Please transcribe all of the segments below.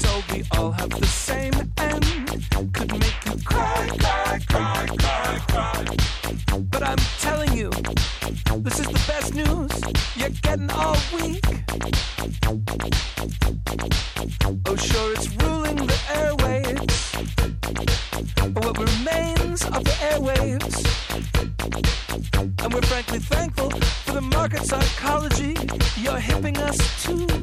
though we all have the same end, could make you cry, cry, cry, cry, cry. But I'm telling you, this is the best news you're getting all week. Oh, sure, it's ruling the airwaves, but what remains of the airwaves? And we're frankly thankful for the market psychology you're hipping us to.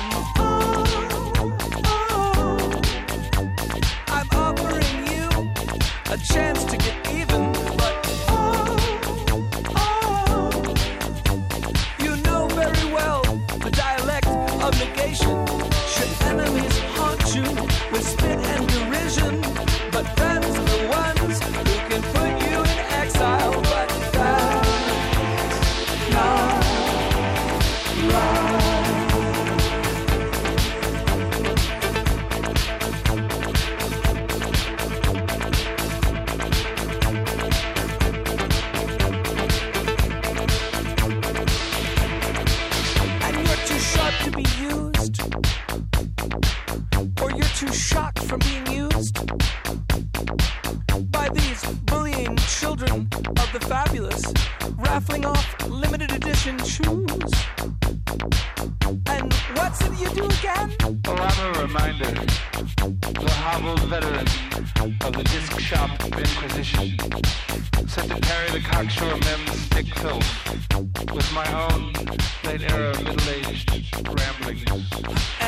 a chance to get even. from being used by these bullying children of the fabulous, raffling off limited edition shoes. And what's it you do again? A I'm a reminder the hobbled veteran of the disc shop of Inquisition, set to parry the cocksure mem's stick with my own late era middle aged ramblings.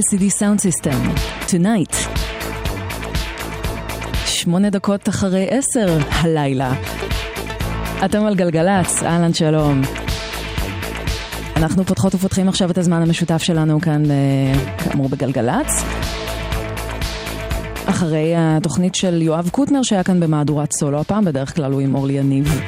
LCD Sound System, Tonight. שמונה דקות אחרי עשר הלילה. אתם על גלגלצ, אהלן שלום. אנחנו פותחות ופותחים עכשיו את הזמן המשותף שלנו כאן, כאמור, בגלגלצ. אחרי התוכנית של יואב קוטנר שהיה כאן במהדורת סולו, הפעם בדרך כלל הוא עם אורלי יניב.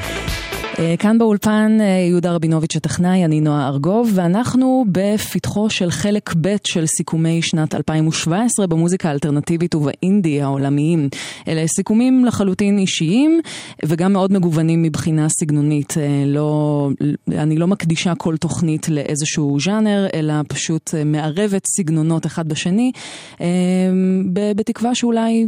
אה, כאן באולפן אה, יהודה רבינוביץ' הטכנאי, אני נועה ארגוב, ואנחנו בפתחו של חלק ב' של סיכומי שנת 2017 במוזיקה האלטרנטיבית ובאינדי העולמיים. אלה סיכומים לחלוטין אישיים וגם מאוד מגוונים מבחינה סגנונית. אה, לא, אני לא מקדישה כל תוכנית לאיזשהו ז'אנר, אלא פשוט מערבת סגנונות אחד בשני, בתקווה שאולי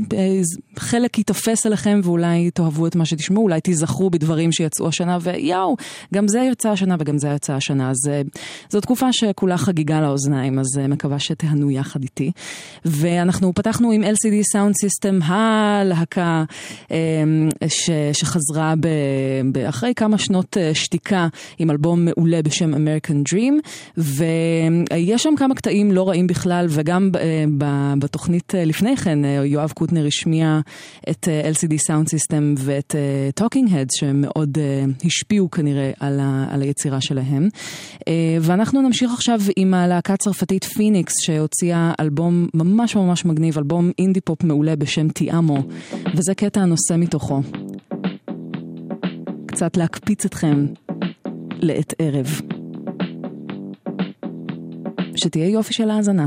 חלק ייתפס עליכם ואולי תאהבו את מה שתשמעו, אולי תיזכרו בדברים שיצאו השנה. ויואו, גם זה יצא השנה וגם זה יצא השנה. אז אה, זו תקופה שכולה חגיגה לאוזניים, אז אה, מקווה שתהנו יחד איתי. ואנחנו פתחנו עם LCD Sound System, הלהקה אה, ש, שחזרה ב, ב, אחרי כמה שנות שתיקה עם אלבום מעולה בשם American Dream, ויש שם כמה קטעים לא רעים בכלל, וגם בתוכנית לפני כן, יואב קוטנר השמיע את LCD Sound System ואת Talking Heads, שהם מאוד השפיעו כנראה על, ה, על היצירה שלהם. אה, ואנחנו נמשיך עכשיו עם הלהקה הצרפתית פיניקס שהוציאה אלבום ממש ממש מגניב, אלבום אינדי פופ מעולה בשם Ti Amo, וזה קטע הנושא מתוכו. קצת להקפיץ אתכם לעת ערב. שתהיה יופי של האזנה.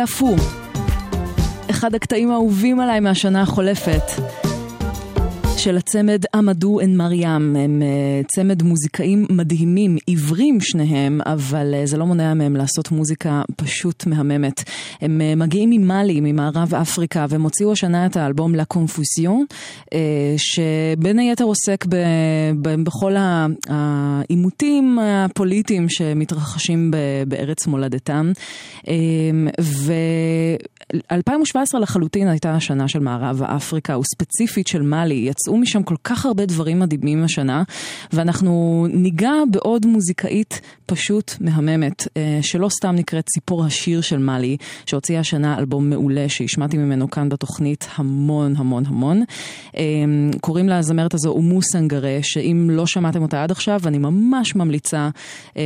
בופו ספו, אחד הקטעים האהובים עליי מהשנה החולפת. של הצמד עמדו אן מרים, הם אה, צמד מוזיקאים מדהימים, עיוורים שניהם, אבל אה, זה לא מונע מהם לעשות מוזיקה פשוט מהממת. הם אה, מגיעים ממאלי, ממערב אפריקה, והם הוציאו השנה את האלבום לה קונפוסיון, שבין היתר עוסק ב, ב, בכל העימותים הפוליטיים שמתרחשים בארץ מולדתם. ו-2017 לחלוטין הייתה השנה של מערב אפריקה, וספציפית של מאלי. יצאו משם כל כך הרבה דברים מדהימים השנה, ואנחנו ניגע בעוד מוזיקאית פשוט מהממת, אה, שלא סתם נקראת ציפור השיר של מאלי, שהוציאה השנה אלבום מעולה שהשמעתי ממנו כאן בתוכנית המון המון המון. אה, קוראים לזמרת הזו אומו סנגרה, שאם לא שמעתם אותה עד עכשיו, אני ממש ממליצה אה,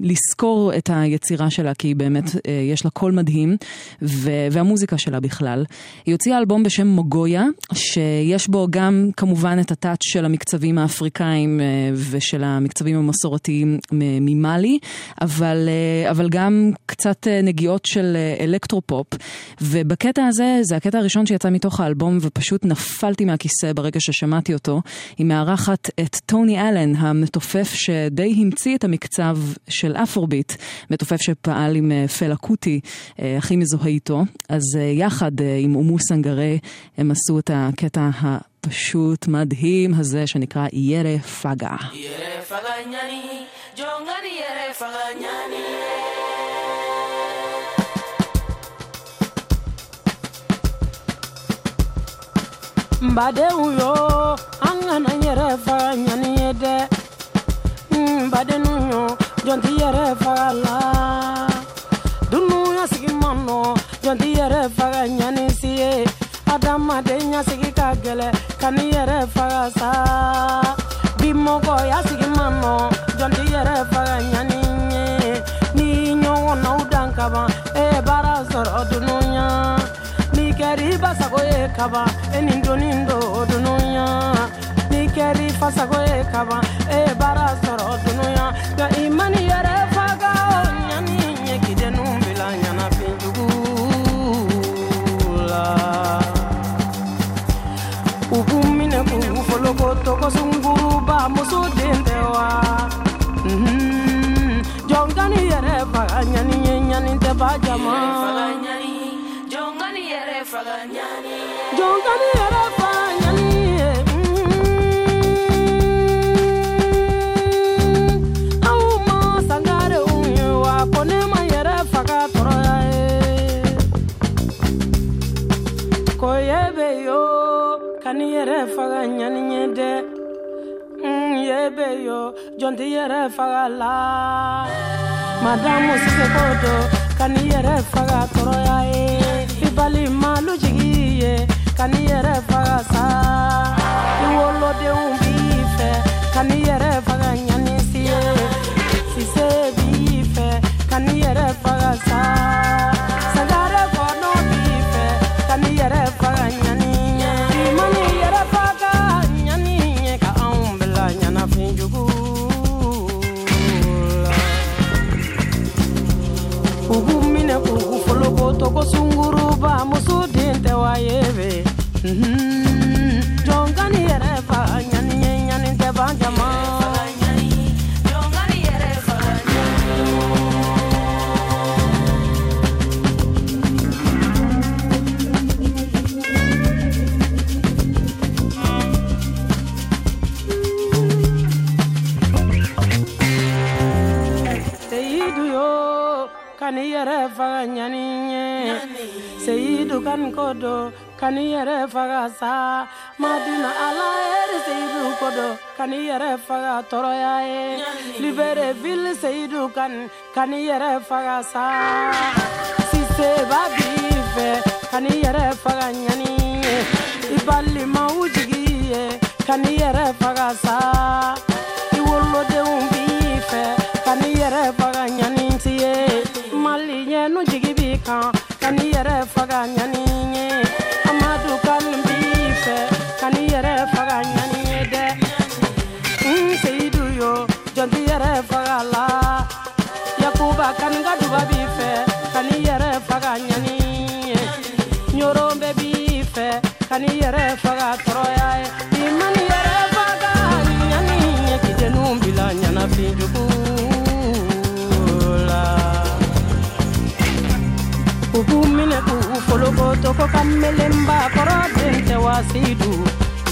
לזכור את היצירה שלה, כי באמת יש לה קול מדהים, ו- והמוזיקה שלה בכלל. היא הוציאה אלבום בשם מוגויה, שיש בו גם כמובן את ה touch של המקצבים האפריקאים אה, ושל המקצבים המסורתיים ממאלי, אבל, אה, אבל גם קצת אה, נגיעות של אלקטרופופ. ובקטע הזה, זה הקטע הראשון שיצא מתוך האלבום, ופשוט נפלתי מהכיסא ברגע ששמעתי אותו. היא מארחת את טוני אלן, המתופף שדי המציא את המקצב של אפרוביט, מתופף שפעל עם פלה קוטי, הכי מזוהה איתו. אז אה, יחד אה, עם אומו סנגרה, הם עשו את הקטע הפשוט מדהים הזה שנקרא ירה פגה. Yere faganyani, jongani yere faganyani. mbadenw yo an kana yɛrɛ faga ɲani ye dɛ Mm, badenw yo jɔn ti yɛrɛ faga la dunuya sigi nɔ jɔn ti yɛrɛ faga ɲani si ye. Adamaden ya sigi ka gɛlɛ ka ni yɛrɛ faga sa. Bi mɔgɔ ya sigi man nɔ jɔn ti yɛrɛ faga ɲani ye ni ɲɔgɔnnaw dan kaban e ye baara sɔrɔ dunuya ni kɛri basago ye kaban e ni doni do dunuya ni kɛri fasago ye kaban e ye baara muso den tɛ wa jɔnkani yɛrɛ faga ɲani ye ɲani tɛ ba jama jɔnkani yɛrɛ faga ɲani ye Mhm. aw ma sangarew ye wa ko ne ma yɛrɛ faga tɔɔrɔya ye ko ye bɛ yo kani yɛrɛ faga ɲani ye dɛ Bɛ yo jɔn ti yɛrɛ faga la madamu sise ko do kani yɛrɛ faga tɔɔrɔya ye i bali malo jigi ye kani yɛrɛ faga sa. I wolodenw b'i fɛ kani yɛrɛ faga ɲani si ye sise b'i fɛ kani yɛrɛ faga sa. Sagare kɔnɔ b'i kani yɛrɛ toko sunguruba muso den tɛ wa ye be fa ɲani ye ɲani tɛ ban you Mhm. faga ɲani ye seyidu kani kodo kani yɛrɛ faga sa madina ala eri seyidu kodo kani yɛrɛ faga tɔrɔya ye libere ville seyidu kani kani yɛrɛ faga sa siseba b'i fɛ kani yɛrɛ faga ɲani ye i balimaw jigi ye kani yɛrɛ faga sa i wolodenw b'i fɛ kani yɛrɛ faga ɲani ti ye mali ɲɛnu jigi b'i kan kani yɛrɛ faga ɲani ye amadu kan b'i fɛ kani yɛrɛ faga ɲani ye dɛ mm, n seyidu yo jɔnti yɛrɛ faga la. Yakuba kaniga duba b'i fɛ kani yɛrɛ faga ɲani ye ɲoron bɛ b'i fɛ kani yɛrɛ faga tɔrɔya k'u folokoto ko ka melenba kɔrɔ den tɛ wasidu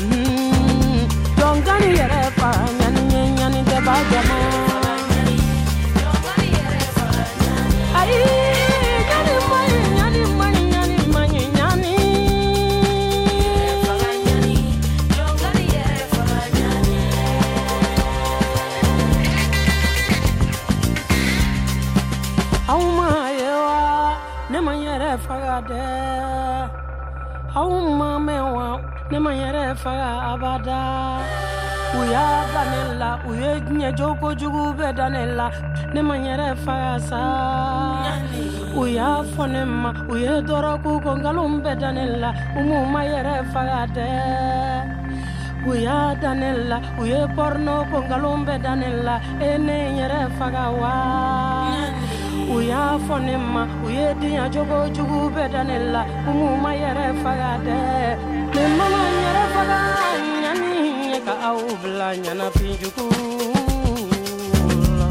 Mm, dɔnkani yɛrɛ fa ɲani ye ɲani tɛ ba jama faya abada. Uya danela, uye nye joko jugu be danela Ne manyere faya sa Uya fonema, uye doroku kongalum be danela Umu mayere faya de Uya danela, uye porno kongalum be danela Ene nyere faga wa. U y'a fɔ ne ma u jugu bɛɛ da ne la u m'u n yɛrɛ faga ɲani ye ka aw bila ɲanafin jugu la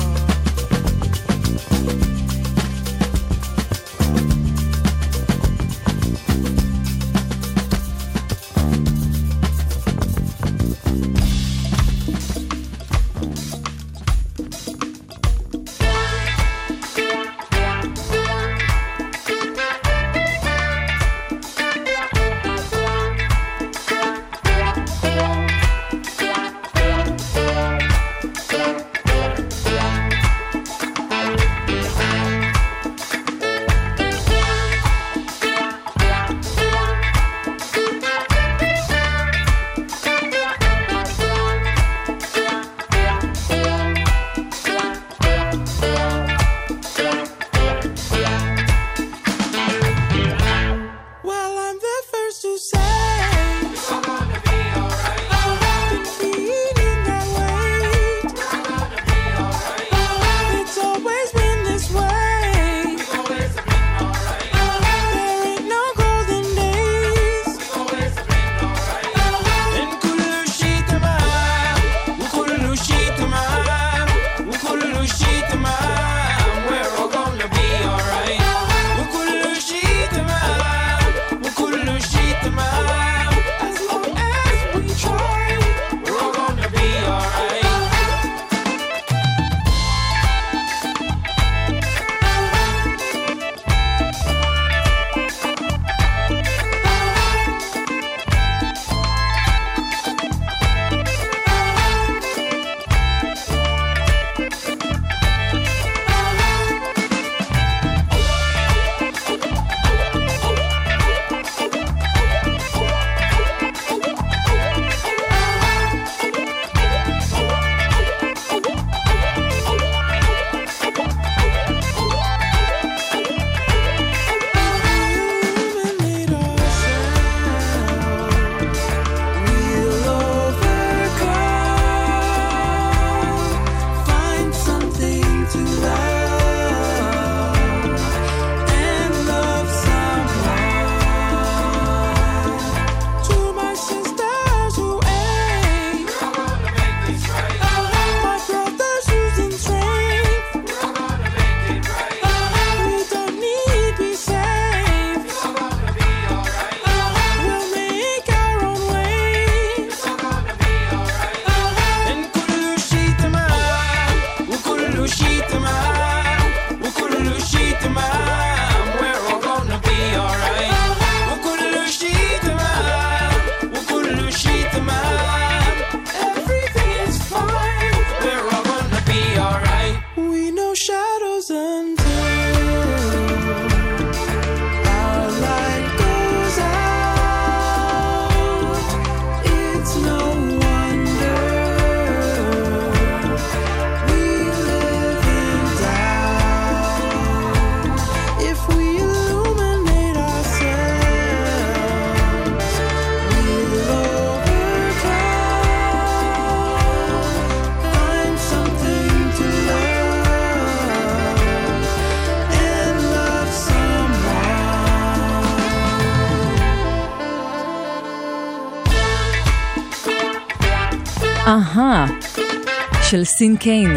של סין קיין,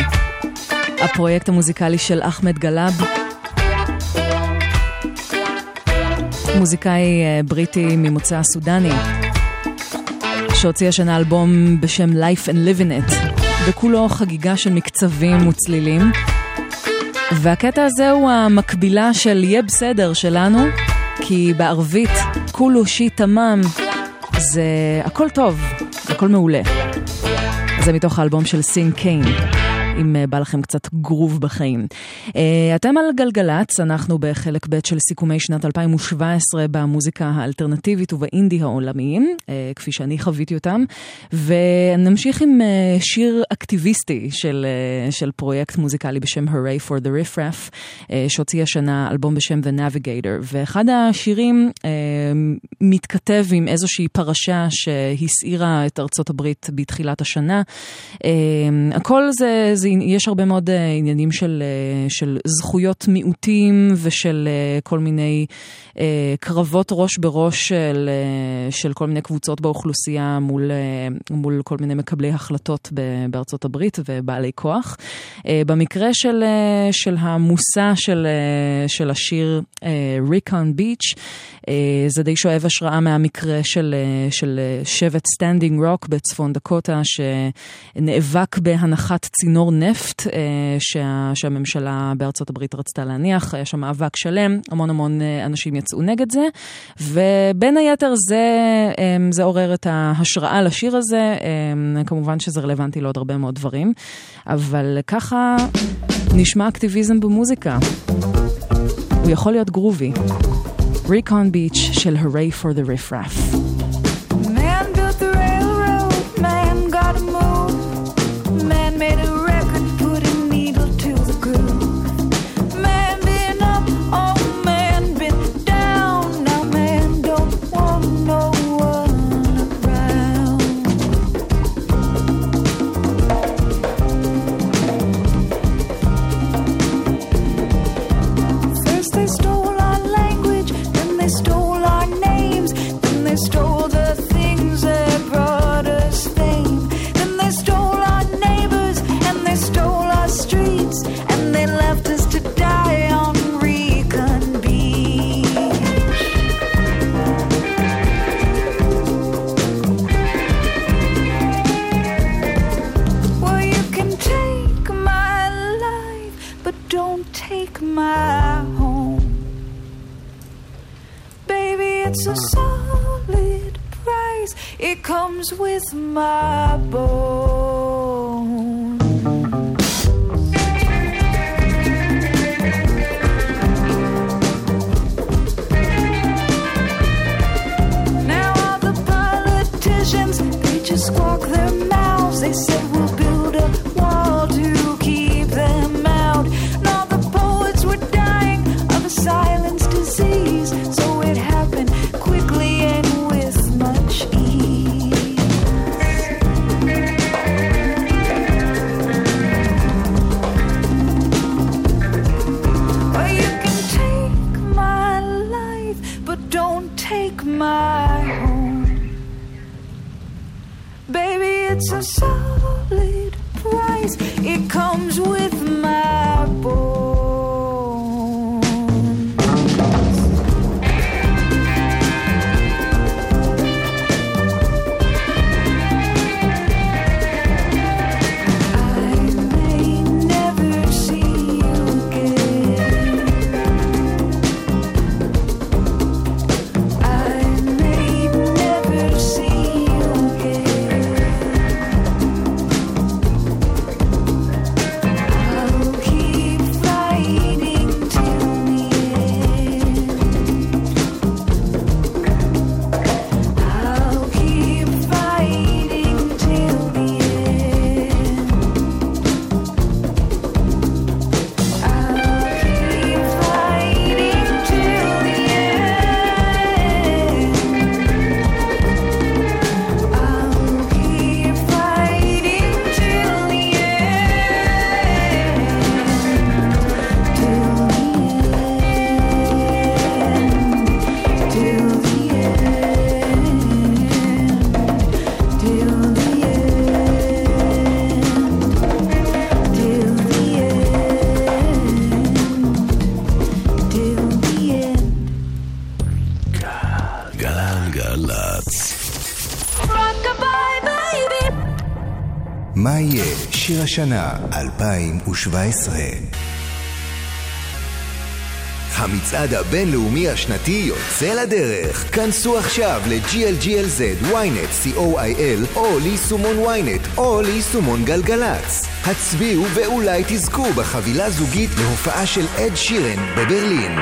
הפרויקט המוזיקלי של אחמד גלאב. מוזיקאי אה, בריטי ממוצא סודני, שהוציא השנה אלבום בשם Life and Living It, וכולו חגיגה של מקצבים וצלילים. והקטע הזה הוא המקבילה של יהיה בסדר שלנו, כי בערבית כולו שי תמם, זה הכל טוב, הכל מעולה. זה מתוך האלבום של סין קיין. אם אה, בא לכם קצת גרוב בחיים. אה, אתם על גלגלצ, אנחנו בחלק ב' של סיכומי שנת 2017 במוזיקה האלטרנטיבית ובאינדי העולמיים, אה, כפי שאני חוויתי אותם, ונמשיך עם שיר אקטיביסטי של, של פרויקט מוזיקלי בשם Hooray for the Riff Raff, שהוציא השנה אלבום בשם The Navigator, ואחד השירים מתכתב עם איזושהי פרשה שהסעירה את ארצות הברית בתחילת השנה. הכל זה, זה, יש הרבה מאוד עניינים של, uh, של זכויות מיעוטים ושל uh, כל מיני uh, קרבות ראש בראש של, uh, של כל מיני קבוצות באוכלוסייה מול, uh, מול כל מיני מקבלי החלטות בארצות הברית ובעלי כוח. Uh, במקרה של, uh, של המושא של, אה, של השיר Beach, אה, זה די שואב השראה מהמקרה של, אה, של שבט סטנדינג רוק בצפון דקוטה, שנאבק בהנחת צינור נפט שה, שהממשלה בארצות הברית רצתה להניח, היה שם מאבק שלם, המון המון אה, אנשים יצאו נגד זה, ובין היתר זה, אה, זה עורר את ההשראה לשיר הזה, כמובן שזה רלוונטי לעוד הרבה מאוד דברים, אבל ככה נשמע אקטיביזם במוזיקה. הוא יכול להיות גרובי. Recon Beach של Hooray for the Riff Raff. It's a solid price. It comes with my bone. Now all the politicians, they just squawk their mouths. They say my home. Baby, it's a solid price. It comes with my bone. השנה 2017? המצעד הבינלאומי השנתי יוצא לדרך. כנסו עכשיו ל-GLGLZ, ynet, co.il, או ליישומון ynet, או ליישומון גלגלצ. הצביעו ואולי תזכו בחבילה זוגית להופעה של אד שירן בברלין.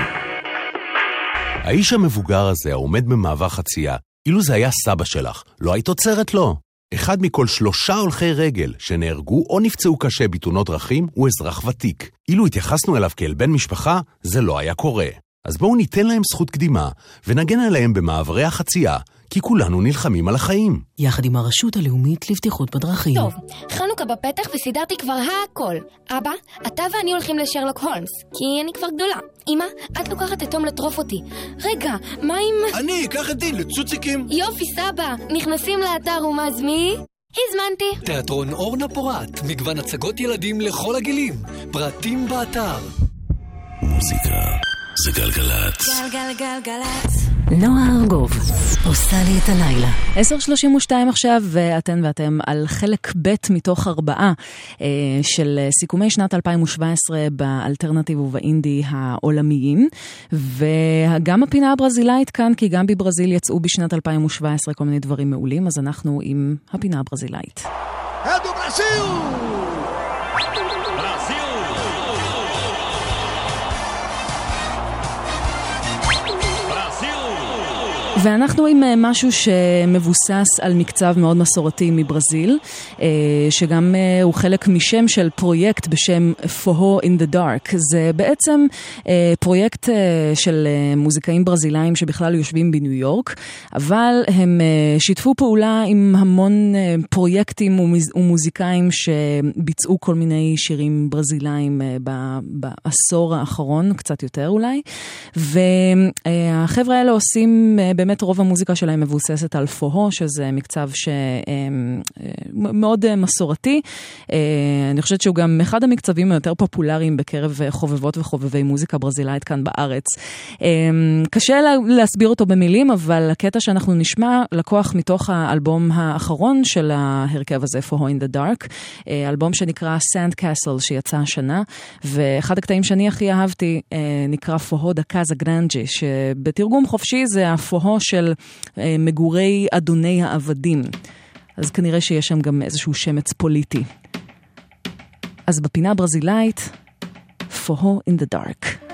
האיש המבוגר הזה העומד במעבר חצייה, אילו זה היה סבא שלך, לא היית עוצרת לו. אחד מכל שלושה הולכי רגל שנהרגו או נפצעו קשה בתאונות דרכים הוא אזרח ותיק. אילו התייחסנו אליו כאל בן משפחה, זה לא היה קורה. אז בואו ניתן להם זכות קדימה, ונגן עליהם במעברי החצייה, כי כולנו נלחמים על החיים. יחד עם הרשות הלאומית לבטיחות בדרכים. טוב, חנוכה בפתח וסידרתי כבר הכל. אבא, אתה ואני הולכים לשרלוק הולמס, כי אני כבר גדולה. אמא, את לוקחת את תום לטרוף אותי. רגע, מה עם... אני אקח את דין לצוציקים. יופי, סבא. נכנסים לאתר ומאז מי? הזמנתי. תיאטרון אורנה פורת, מגוון הצגות ילדים לכל הגילים. פרטים באתר. מוזיקה זה גלגלצ. גלגלגלגלצ. נועה ארגוב עושה לי את הלילה. 10.32 עכשיו, ואתן ואתם על חלק ב' מתוך ארבעה אה, של סיכומי שנת 2017 באלטרנטיב ובאינדי העולמיים. וגם הפינה הברזילאית כאן, כי גם בברזיל יצאו בשנת 2017 כל מיני דברים מעולים, אז אנחנו עם הפינה הברזילאית. É do ואנחנו עם אה, משהו שמבוסס על מקצב מאוד מסורתי מברזיל, אה, שגם אה, הוא חלק משם של פרויקט בשם פוהו in the dark. זה בעצם פרויקט של מוזיקאים ברזילאים שבכלל יושבים בניו יורק, אבל הם שיתפו פעולה עם המון פרויקטים ומוזיקאים שביצעו כל מיני שירים ברזילאים בעשור האחרון, קצת יותר אולי. והחבר'ה האלה עושים באמת רוב המוזיקה שלהם מבוססת על פוהו, שזה מקצב שמאוד מסורתי. אני חושבת שהוא גם אחד המקצבים היותר פופולריים בקרב חובבות וחובבי מוזיקה ברזילאית כאן בארץ. קשה להסביר אותו במילים, אבל הקטע שאנחנו נשמע לקוח מתוך האלבום האחרון של ההרכב הזה, Forró in the Dark, אלבום שנקרא Sand Castle שיצא השנה, ואחד הקטעים שאני הכי אהבתי נקרא Forró de Casa Grande, שבתרגום חופשי זה ה forró של אה, מגורי אדוני העבדים. אז כנראה שיש שם גם איזשהו שמץ פוליטי. אז בפינה הברזילאית, פוהו in the dark.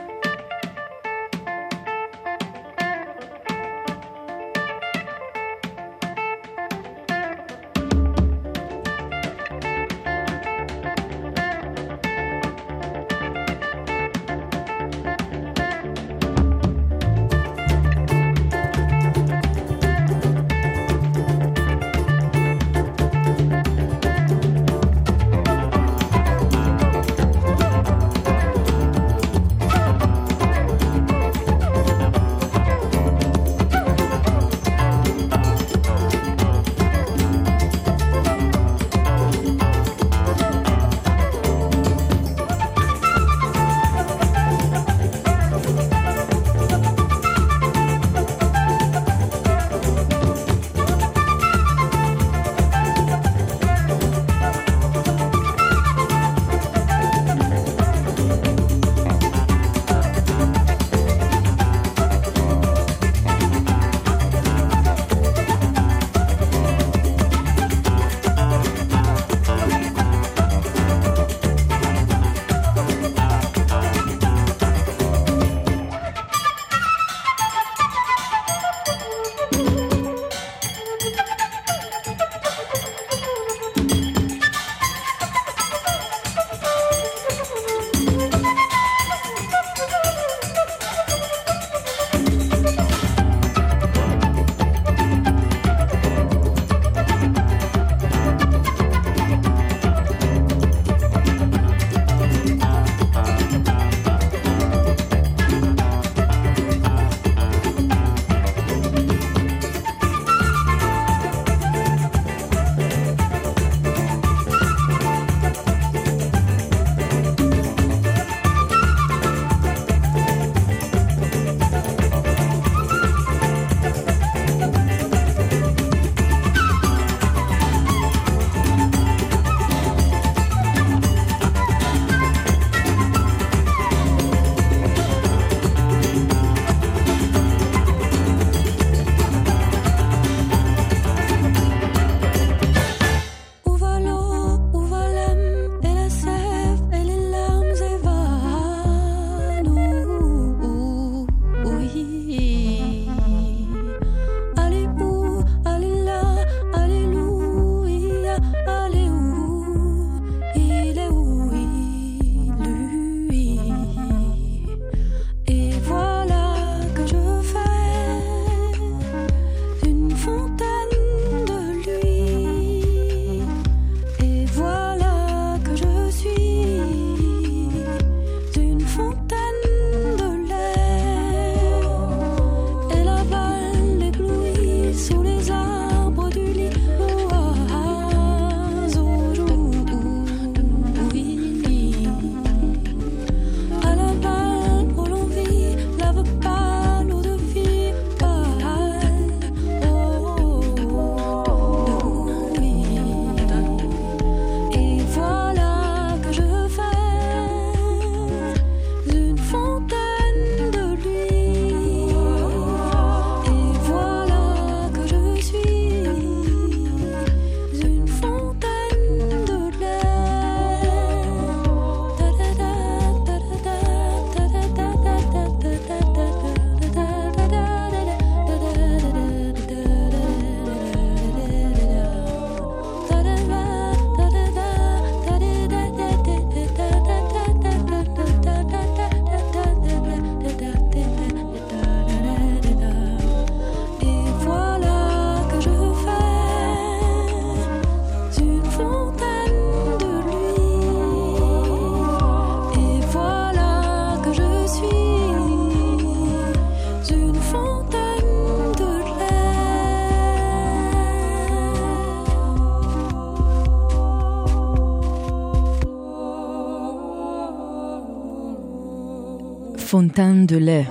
פונטן דולה.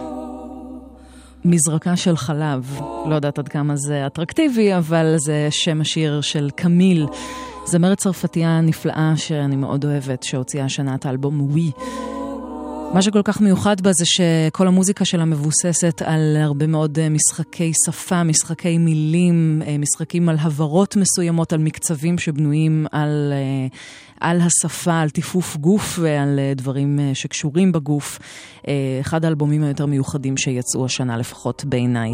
מזרקה של חלב. לא יודעת עד כמה זה אטרקטיבי, אבל זה שם השיר של קמיל, זמרת צרפתייה נפלאה שאני מאוד אוהבת, שהוציאה השנה את האלבום ווי. מה שכל כך מיוחד בה זה שכל המוזיקה שלה מבוססת על הרבה מאוד אה, משחקי שפה, משחקי מילים, אה, משחקים על הברות מסוימות, על מקצבים שבנויים על, אה, על השפה, על טיפוף גוף ועל דברים שקשורים בגוף. אחד האלבומים היותר מיוחדים שיצאו השנה, לפחות בעיניי.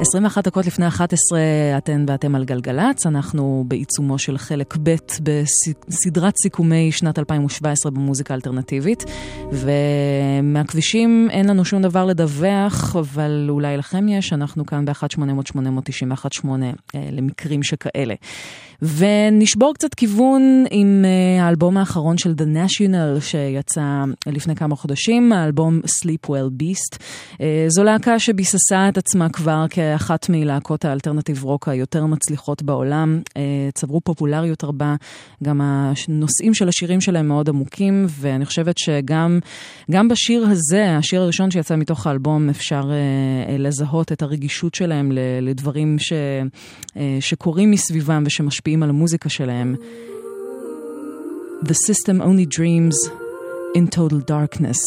21 דקות לפני 11 אתן ואתם על גלגלצ, אנחנו בעיצומו של חלק ב' בסדרת סיכומי שנת 2017 במוזיקה אלטרנטיבית, ומהכבישים אין לנו שום דבר לדווח, אבל אולי לכם יש, אנחנו כאן ב-1-800-891-8 אה, למקרים שכאלה. ונשבור קצת כיוון עם uh, האלבום האחרון של The National שיצא לפני כמה חודשים, האלבום Sleep Well Beast. Uh, זו להקה שביססה את עצמה כבר כאחת מלהקות האלטרנטיב רוק היותר מצליחות בעולם. Uh, צברו פופולריות רבה, גם הנושאים של השירים שלהם מאוד עמוקים, ואני חושבת שגם בשיר הזה, השיר הראשון שיצא מתוך האלבום, אפשר לזהות את הרגישות שלהם לדברים ש, שקורים מסביבם ושמשפיעים. משפיעים על המוזיקה שלהם. The system only dreams in total darkness.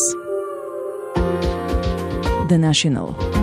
The National.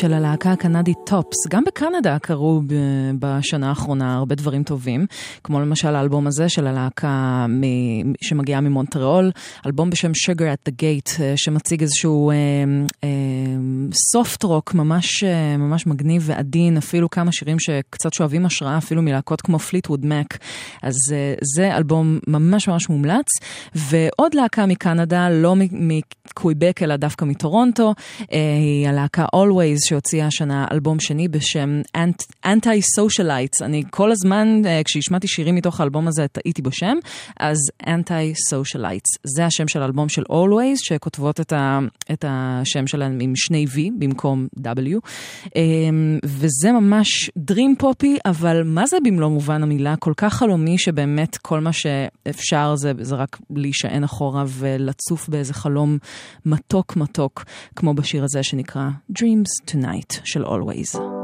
של הלהקה הקנדית TOPS. גם בקנדה קרו בשנה האחרונה הרבה דברים טובים, כמו למשל האלבום הזה של הלהקה מ- שמגיעה ממונטריאול, אלבום בשם Sugar at the Gate, אה, שמציג איזשהו soft rock ממש, אה, ממש מגניב ועדין, אפילו כמה שירים שקצת שואבים השראה אפילו מלהקות כמו Fleetwood Mac. אז אה, זה אלבום ממש ממש מומלץ. ועוד להקה מקנדה, לא מקוויבק אלא דווקא מטורונטו, אה, היא הלהקה Always שהוציאה השנה אלבום שני בשם Anti-Socialites. אני כל הזמן, אה, כשהשמעתי שירים מתוך האלבום הזה, טעיתי בשם, אז Anti-Socialites. זה השם של האלבום של Always, שכותבות את, ה, את השם שלהם עם שני V במקום W. אה, וזה ממש Dream פופי, אבל מה זה במלוא מובן המילה? כל כך חלומי שבאמת כל מה שאפשר זה, זה רק להישען אחורה ולצוף באיזה חלום מתוק מתוק, כמו בשיר הזה שנקרא Dreams Tonight של Always.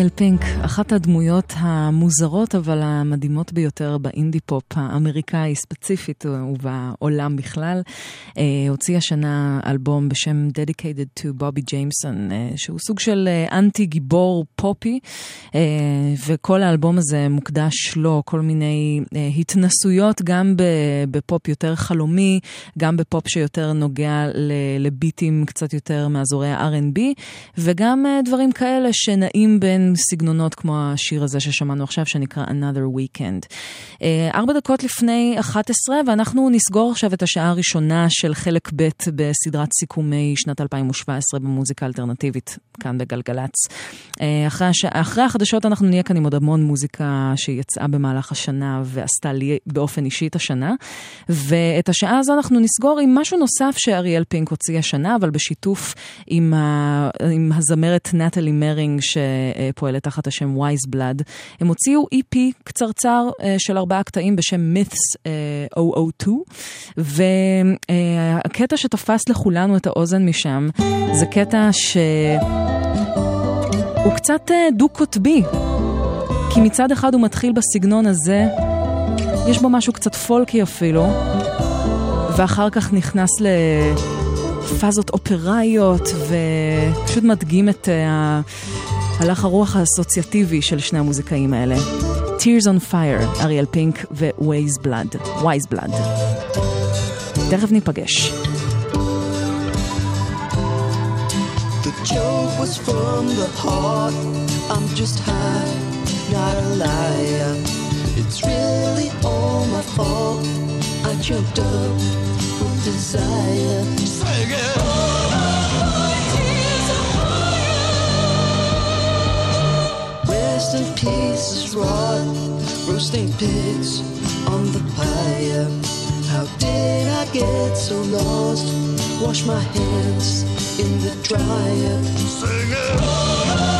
אריאל פינק, אחת הדמויות המוזרות אבל המדהימות ביותר באינדי פופ האמריקאי ספציפית ובעולם בכלל, אה, הוציא השנה אלבום בשם Dedicated to Bobby Jameson, אה, שהוא סוג של אה, אנטי גיבור פופי, וכל האלבום הזה מוקדש לו, כל מיני התנסויות גם בפופ יותר חלומי, גם בפופ שיותר נוגע לביטים קצת יותר מאזורי ה-R&B, וגם דברים כאלה שנעים בין סגנונות כמו השיר הזה ששמענו עכשיו, שנקרא Another Weekend. אה, ארבע דקות לפני 11, ואנחנו נסגור עכשיו את השעה הראשונה של חלק ב' בסדרת סיכומי שנת 2017 במוזיקה אלטרנטיבית, כאן בגלגלצ. אה, אחרי, הש... אחרי החדשות אנחנו נהיה כאן עם עוד המון מוזיקה שיצאה במהלך השנה ועשתה לי באופן אישי את השנה. ואת השעה הזו אנחנו נסגור עם משהו נוסף שאריאל פינק הוציא השנה, אבל בשיתוף עם, ה... עם הזמרת נטלי מרינג שפועלת תחת השם וייז בלאד. הם הוציאו EP קצרצר אה, של ארבעה קטעים בשם Myths אה, 002, והקטע שתפס לכולנו את האוזן משם זה קטע ש... הוא קצת אה, דו-קוטבי, כי מצד אחד הוא מתחיל בסגנון הזה, יש בו משהו קצת פולקי אפילו, ואחר כך נכנס לפאזות אופראיות, ופשוט מדגים את אה, הלך הרוח האסוציאטיבי של שני המוזיקאים האלה. Tears on Fire, אריאל פינק ו-Waze Blood, Wise Blood. תכף ניפגש. The joke was from the heart. I'm just high, not a liar. It's really all my fault. I choked up with desire. Sing it. Rest in peace, rot, roasting pigs on the pyre. How did I get so lost? Wash my hands in the dryer. Sing it.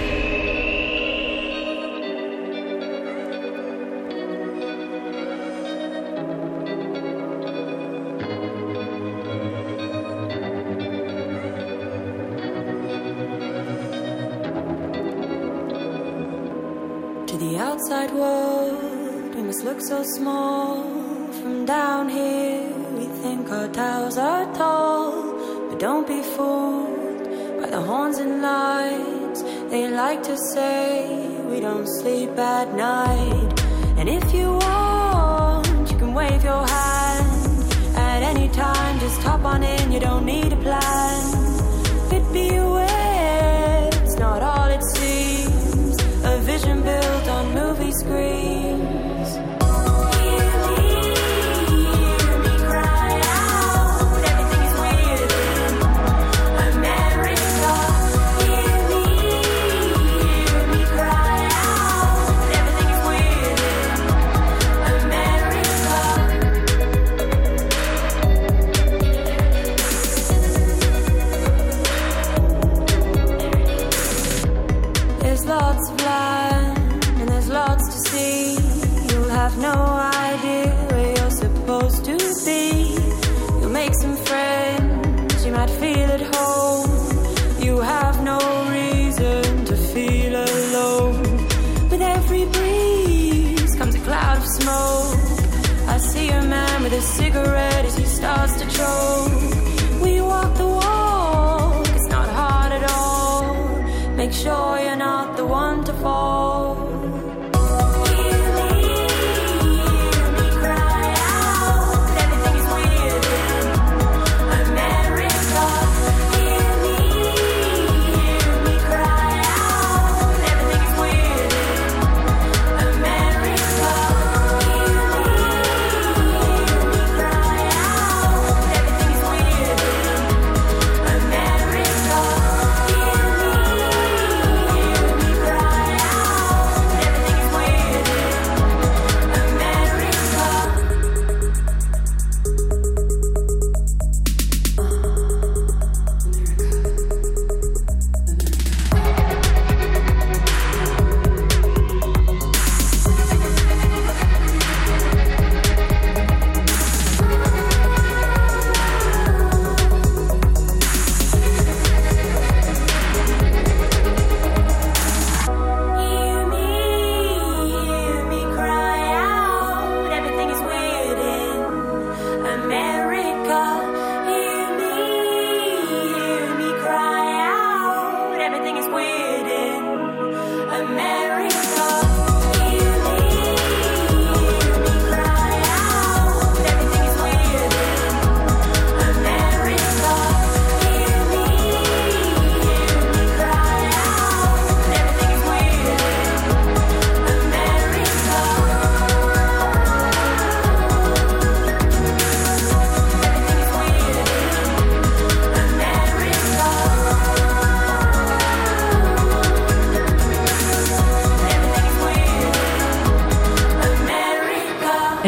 Like to say we don't sleep at night. And if you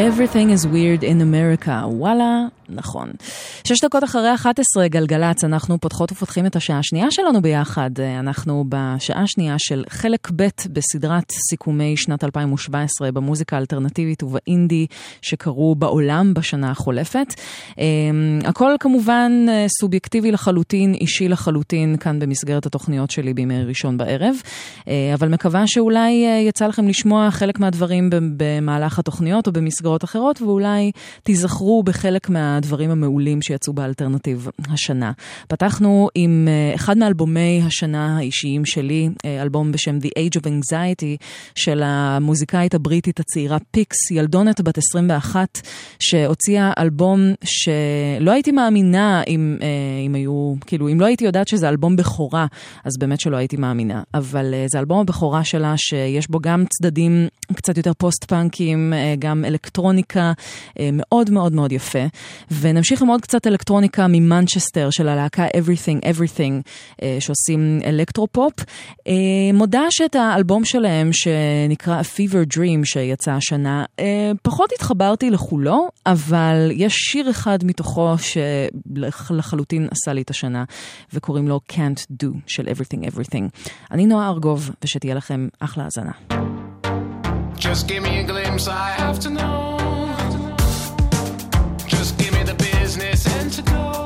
Everything is weird in America. וואלה, נכון. שש דקות אחרי 11 גלגלצ, אנחנו פותחות ופותחים את השעה השנייה שלנו ביחד. אנחנו בשעה השנייה של חלק ב' בסדרת סיכומי שנת 2017 במוזיקה האלטרנטיבית ובאינדי שקרו בעולם בשנה החולפת. הכל כמובן סובייקטיבי לחלוטין, אישי לחלוטין, כאן במסגרת התוכניות שלי בימי ראשון בערב. אבל מקווה שאולי יצא לכם לשמוע חלק מהדברים במהלך התוכניות או במסגרות אחרות, ואולי תיזכרו בחלק מהדברים המעולים שיצאו באלטרנטיב השנה. פתחנו עם אחד מאלבומי השנה האישיים שלי, אלבום בשם The Age of Anxiety של המוזיקאית הבריטית הצעירה Pixx, ילדונת בת 21, שהוציאה אלבום שלא הייתי מאמינה אם, אם היו, כאילו, אם לא הייתי יודעת שזה אלבום בכורה, אז באמת שלא הייתי מאמינה. אבל זה אלבום הבכורה שלה שיש בו גם צדדים קצת יותר פוסט-פאנקים, גם אלקטרוניקה מאוד מאוד מאוד יפה. ונמשיך עם עוד קצת להקת אלקטרוניקה ממנצ'סטר של הלהקה Everything Everything אה, שעושים אלקטרופופ. אה, מודה שאת האלבום שלהם שנקרא Fever Dream שיצא השנה, אה, פחות התחברתי לכולו, אבל יש שיר אחד מתוכו שלחלוטין עשה לי את השנה, וקוראים לו Can't Do של Everything Everything. אני נועה ארגוב, ושתהיה לכם אחלה האזנה. Just give me a glimpse, I have to know. and to go.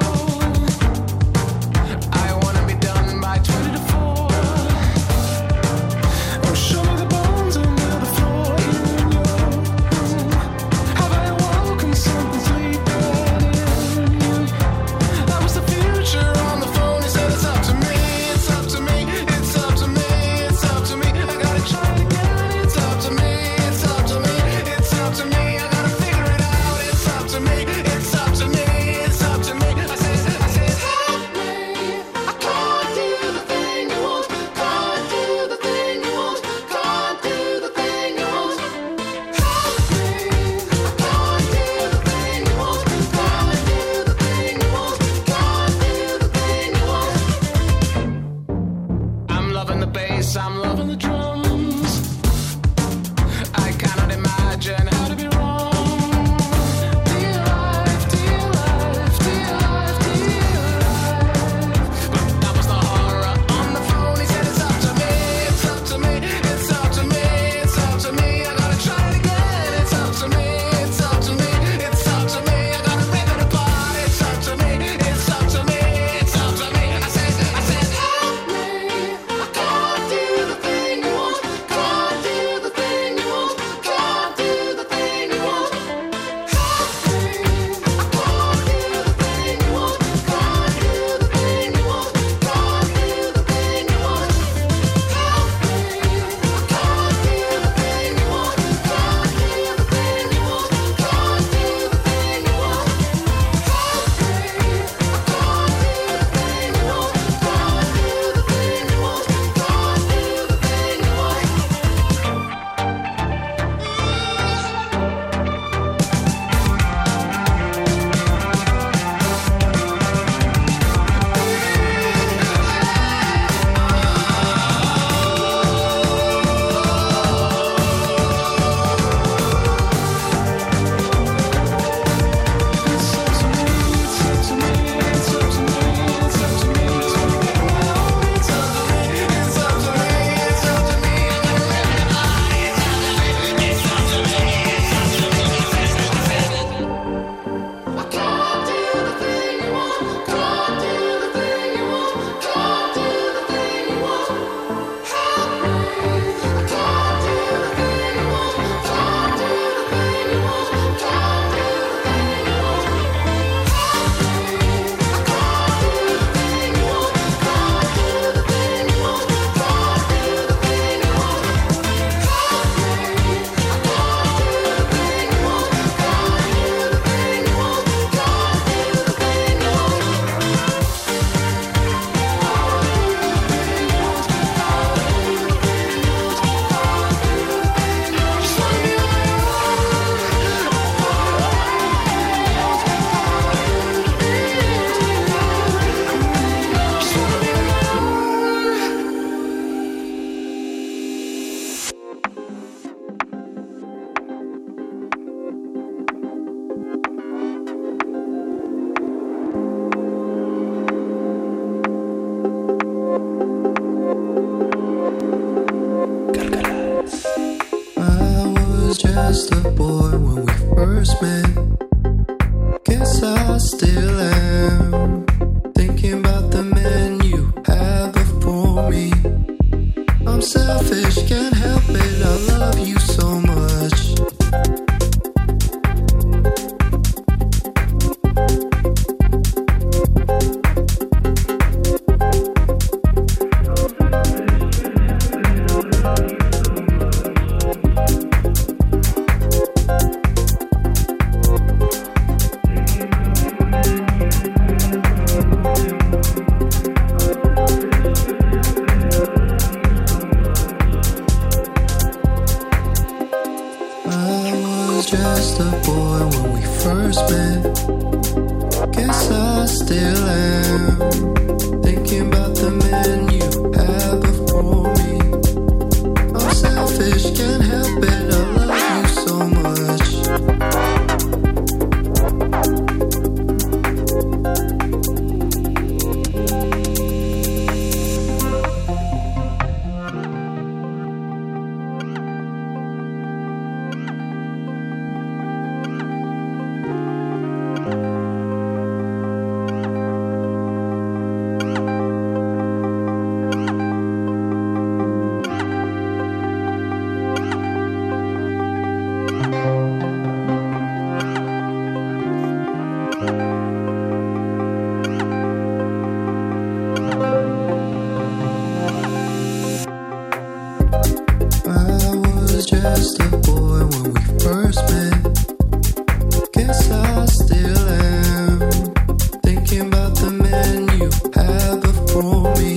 Thinking about the man you have before me.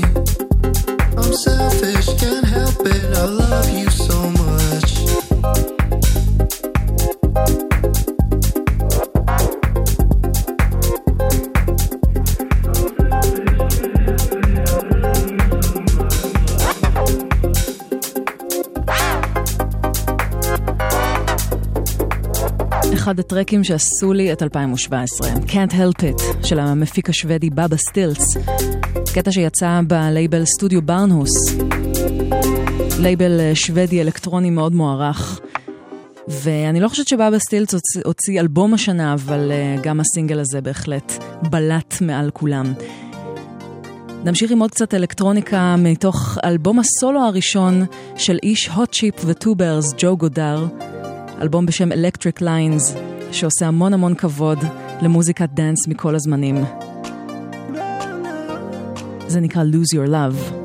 הטרקים שעשו לי את 2017, Can't Help It, של המפיק השוודי Baba Stiltz. קטע שיצא בלייבל Studio Barnhus. לייבל אה, שוודי אלקטרוני מאוד מוערך. ואני לא חושבת ש Baba Stiltz הוציא, הוציא אלבום השנה, אבל אה, גם הסינגל הזה בהחלט בלט מעל כולם. נמשיך עם עוד קצת אלקטרוניקה מתוך אלבום הסולו הראשון של איש Hot Chip ו 2 Bears, Joe Goddard. אלבום בשם Electric Lines, שעושה המון המון כבוד למוזיקת דאנס מכל הזמנים. זה נקרא Lose Your Love.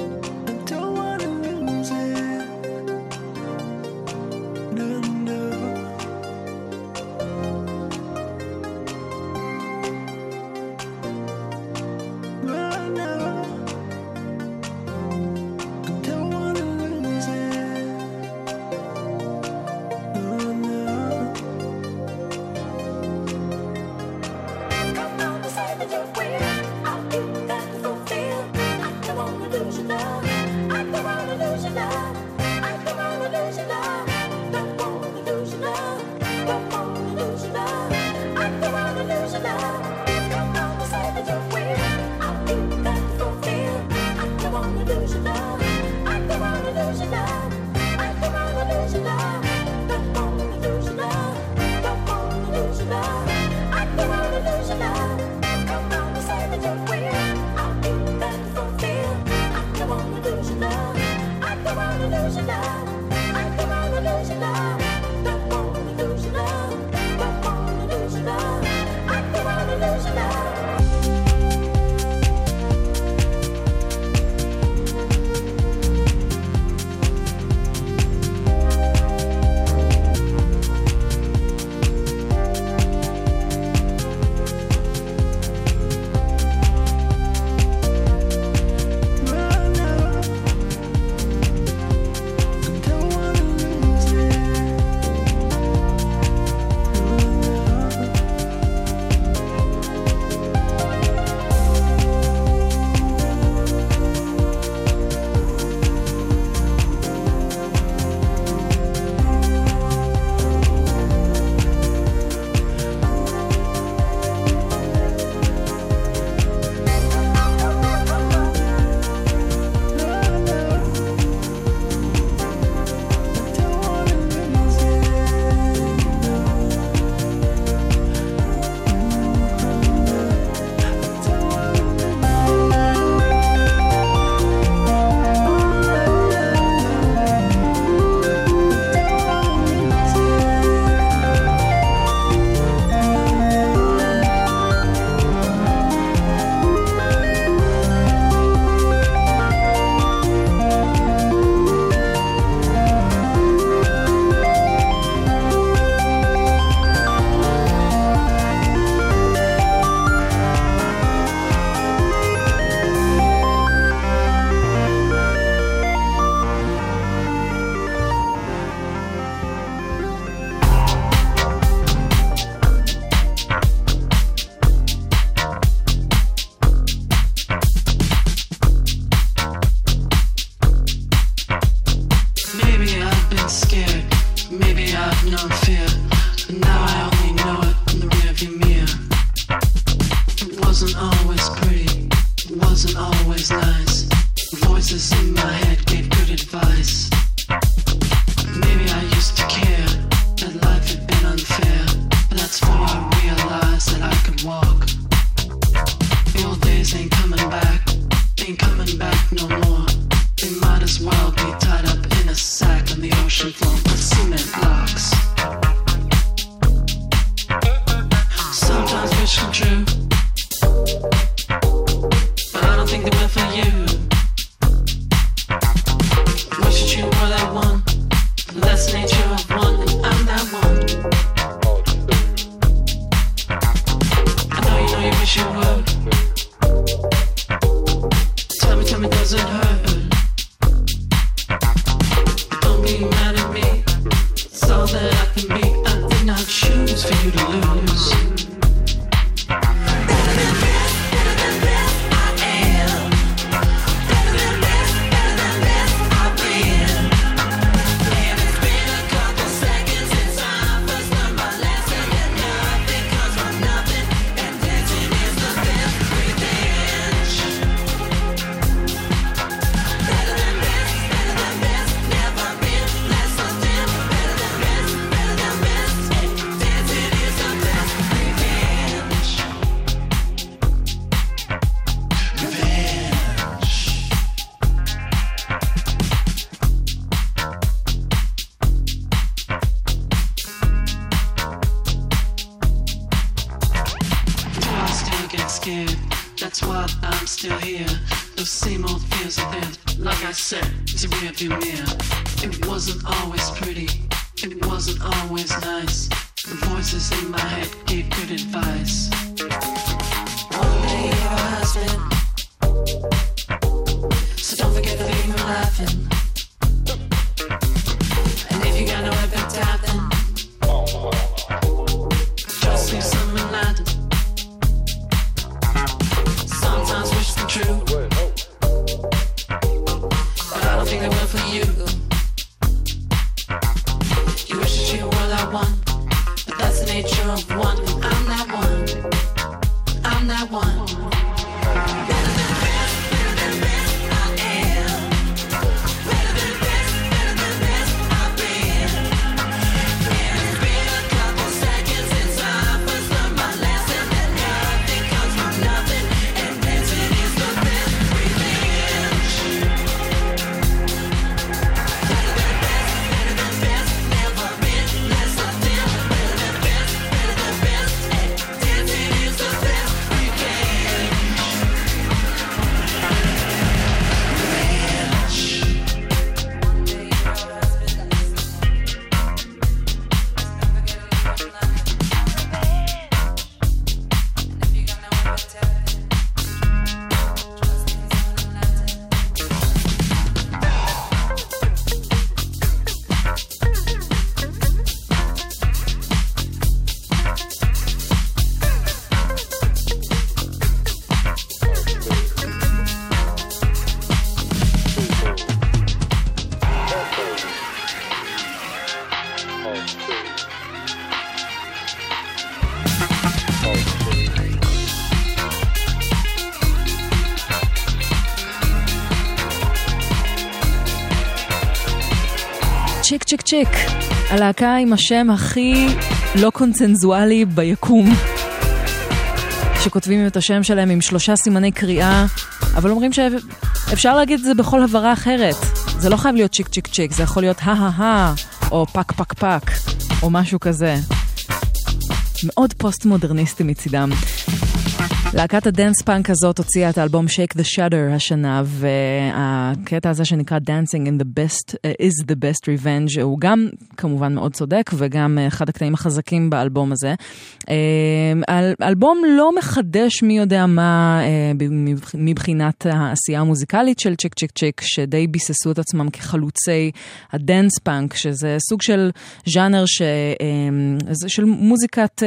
צ'יק צ'יק, הלהקה עם השם הכי לא קונצנזואלי ביקום, שכותבים את השם שלהם עם שלושה סימני קריאה, אבל אומרים שאפשר להגיד את זה בכל הברה אחרת. זה לא חייב להיות צ'יק צ'יק צ'יק, זה יכול להיות הא-הא-הא, או פק פק פק, או משהו כזה. מאוד פוסט-מודרניסטי מצידם. להקת ה dance punk הזאת הוציאה את האלבום Shake the Shudder השנה, והקטע הזה שנקרא Dancing in the best, uh, is the best revenge, הוא גם כמובן מאוד צודק, וגם uh, אחד הקטעים החזקים באלבום הזה. Uh, אל, אלבום לא מחדש מי יודע מה uh, מבחינת העשייה המוזיקלית של צ'יק צ'יק צ'יק, שדי ביססו את עצמם כחלוצי הדנס פאנק, שזה סוג של ז'אנר ש, um, של מוזיקת,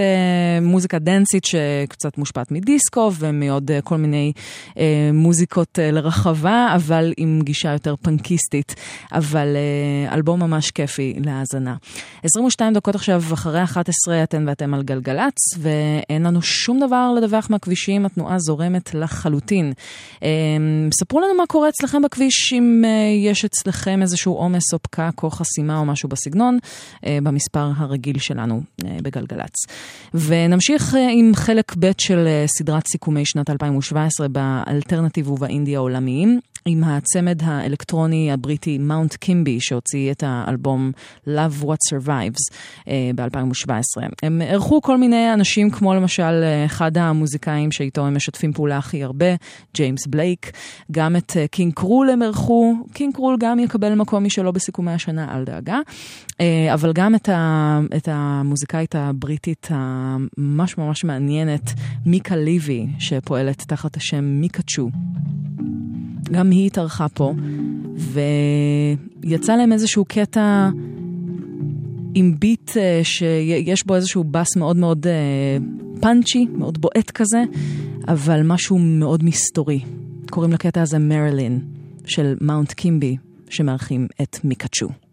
מוזיקה דנסית שקצת מושפעת מדיסק. דיסקו ומעוד אה, כל מיני אה, מוזיקות אה, לרחבה, אבל עם גישה יותר פנקיסטית. אבל אלבום ממש כיפי להאזנה. 22 דקות עכשיו אחרי 11 אתן ואתם על גלגלצ, ואין לנו שום דבר לדווח מהכבישים, התנועה זורמת לחלוטין. ספרו לנו מה קורה אצלכם בכביש, אם יש אצלכם איזשהו עומס או פקק או חסימה או משהו בסגנון, במספר הרגיל שלנו בגלגלצ. ונמשיך עם חלק ב' של סדרת סיכומי שנת 2017 באלטרנטיב ובאינדי העולמיים. עם הצמד האלקטרוני הבריטי מאונט קימבי, שהוציא את האלבום Love What Survives אה, ב-2017. הם אירחו כל מיני אנשים, כמו למשל אה, אחד המוזיקאים שאיתו הם משתפים פעולה הכי הרבה, ג'יימס בלייק. גם את אה, קינג קרול הם אירחו, קינג קרול גם יקבל מקום משלו בסיכומי השנה, אל דאגה. אבל גם את, ה, את המוזיקאית הבריטית הממש ממש מעניינת, מיקה ליבי, שפועלת תחת השם מיקאצ'ו. גם היא התארחה פה, ויצא להם איזשהו קטע עם ביט אה, שיש בו איזשהו בס מאוד מאוד אה, פאנצ'י, מאוד בועט כזה, אבל משהו מאוד מסתורי. קוראים לקטע הזה מרילין, של מאונט קימבי, שמארחים את מיקאצ'ו.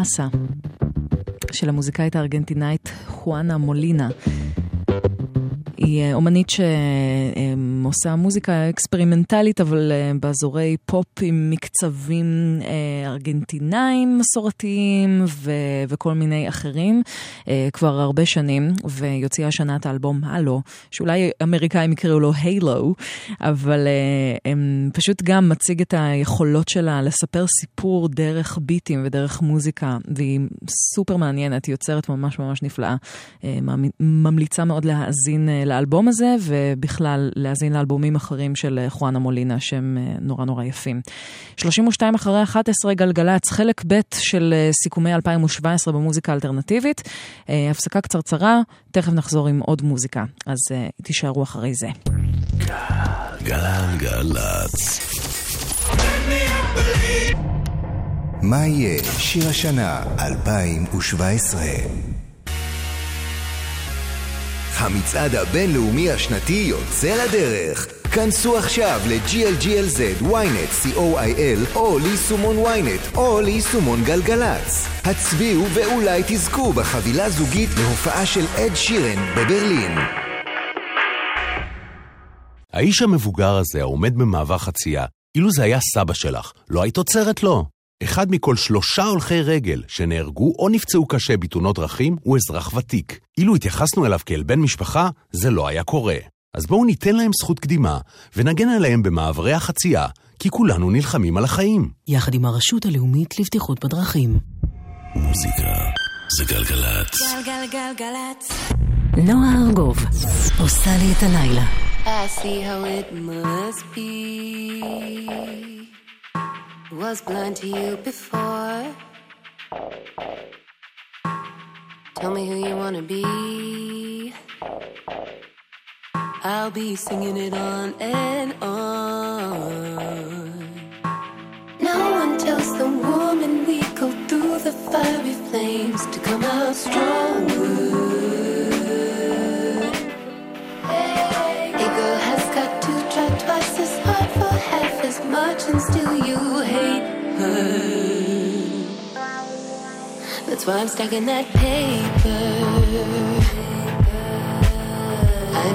אינדלסה של המוזיקאית הארגנטינאית חואנה מולינה. היא אה, אומנית שעושה מוזיקה אקספרימנטלית, אבל אה, באזורי פופ עם מקצבים אה, ארגנטינאים מסורתיים ו- וכל מיני אחרים כבר הרבה שנים, ויוציאה השנה את האלבום הלו, שאולי אמריקאים יקראו לו הילו, אבל הם פשוט גם מציג את היכולות שלה לספר סיפור דרך ביטים ודרך מוזיקה, והיא סופר מעניינת, היא יוצרת ממש ממש נפלאה. ממליצה מאוד להאזין לאלבום הזה, ובכלל להאזין לאלבומים אחרים של חואנה מולינה, שהם אה, נורא נורא יפים. 32 אחרי 11 גלגלצ, חלק ב' של אה, סיכומי 2017 במוזיקה האלטרנטיבית. אה, הפסקה קצרצרה, תכף נחזור עם עוד מוזיקה, אז תישארו אחרי זה. גלגלצ. מה יהיה שיר השנה 2017? המצעד הבינלאומי השנתי יוצא לדרך. כנסו עכשיו ל-GLGLZ, ynet, co.il, או ליישומון ynet, או ליישומון גלגלצ. הצביעו ואולי תזכו בחבילה זוגית להופעה של אד שירן בברלין. האיש המבוגר הזה העומד במעבר חצייה, אילו זה היה סבא שלך, לא היית עוצרת לו. אחד מכל שלושה הולכי רגל שנהרגו או נפצעו קשה בתאונות דרכים הוא אזרח ותיק. אילו התייחסנו אליו כאל בן משפחה, זה לא היה קורה. אז בואו ניתן להם זכות קדימה, ונגן עליהם במעברי החצייה, כי כולנו נלחמים על החיים. יחד עם הרשות הלאומית לבטיחות בדרכים. מוזיקה זה גלגלצ. גלגלגלגלצ. נועה ארגוב עושה לי את הלילה. I see how it must be. Was blind to you before. Tell me who you wanna be. I'll be singing it on and on. No one tells the woman we go through the fiery flames to come out stronger. A girl has got to try twice as hard for half as much and still you hate her. That's why I'm. I'm stacking that paper.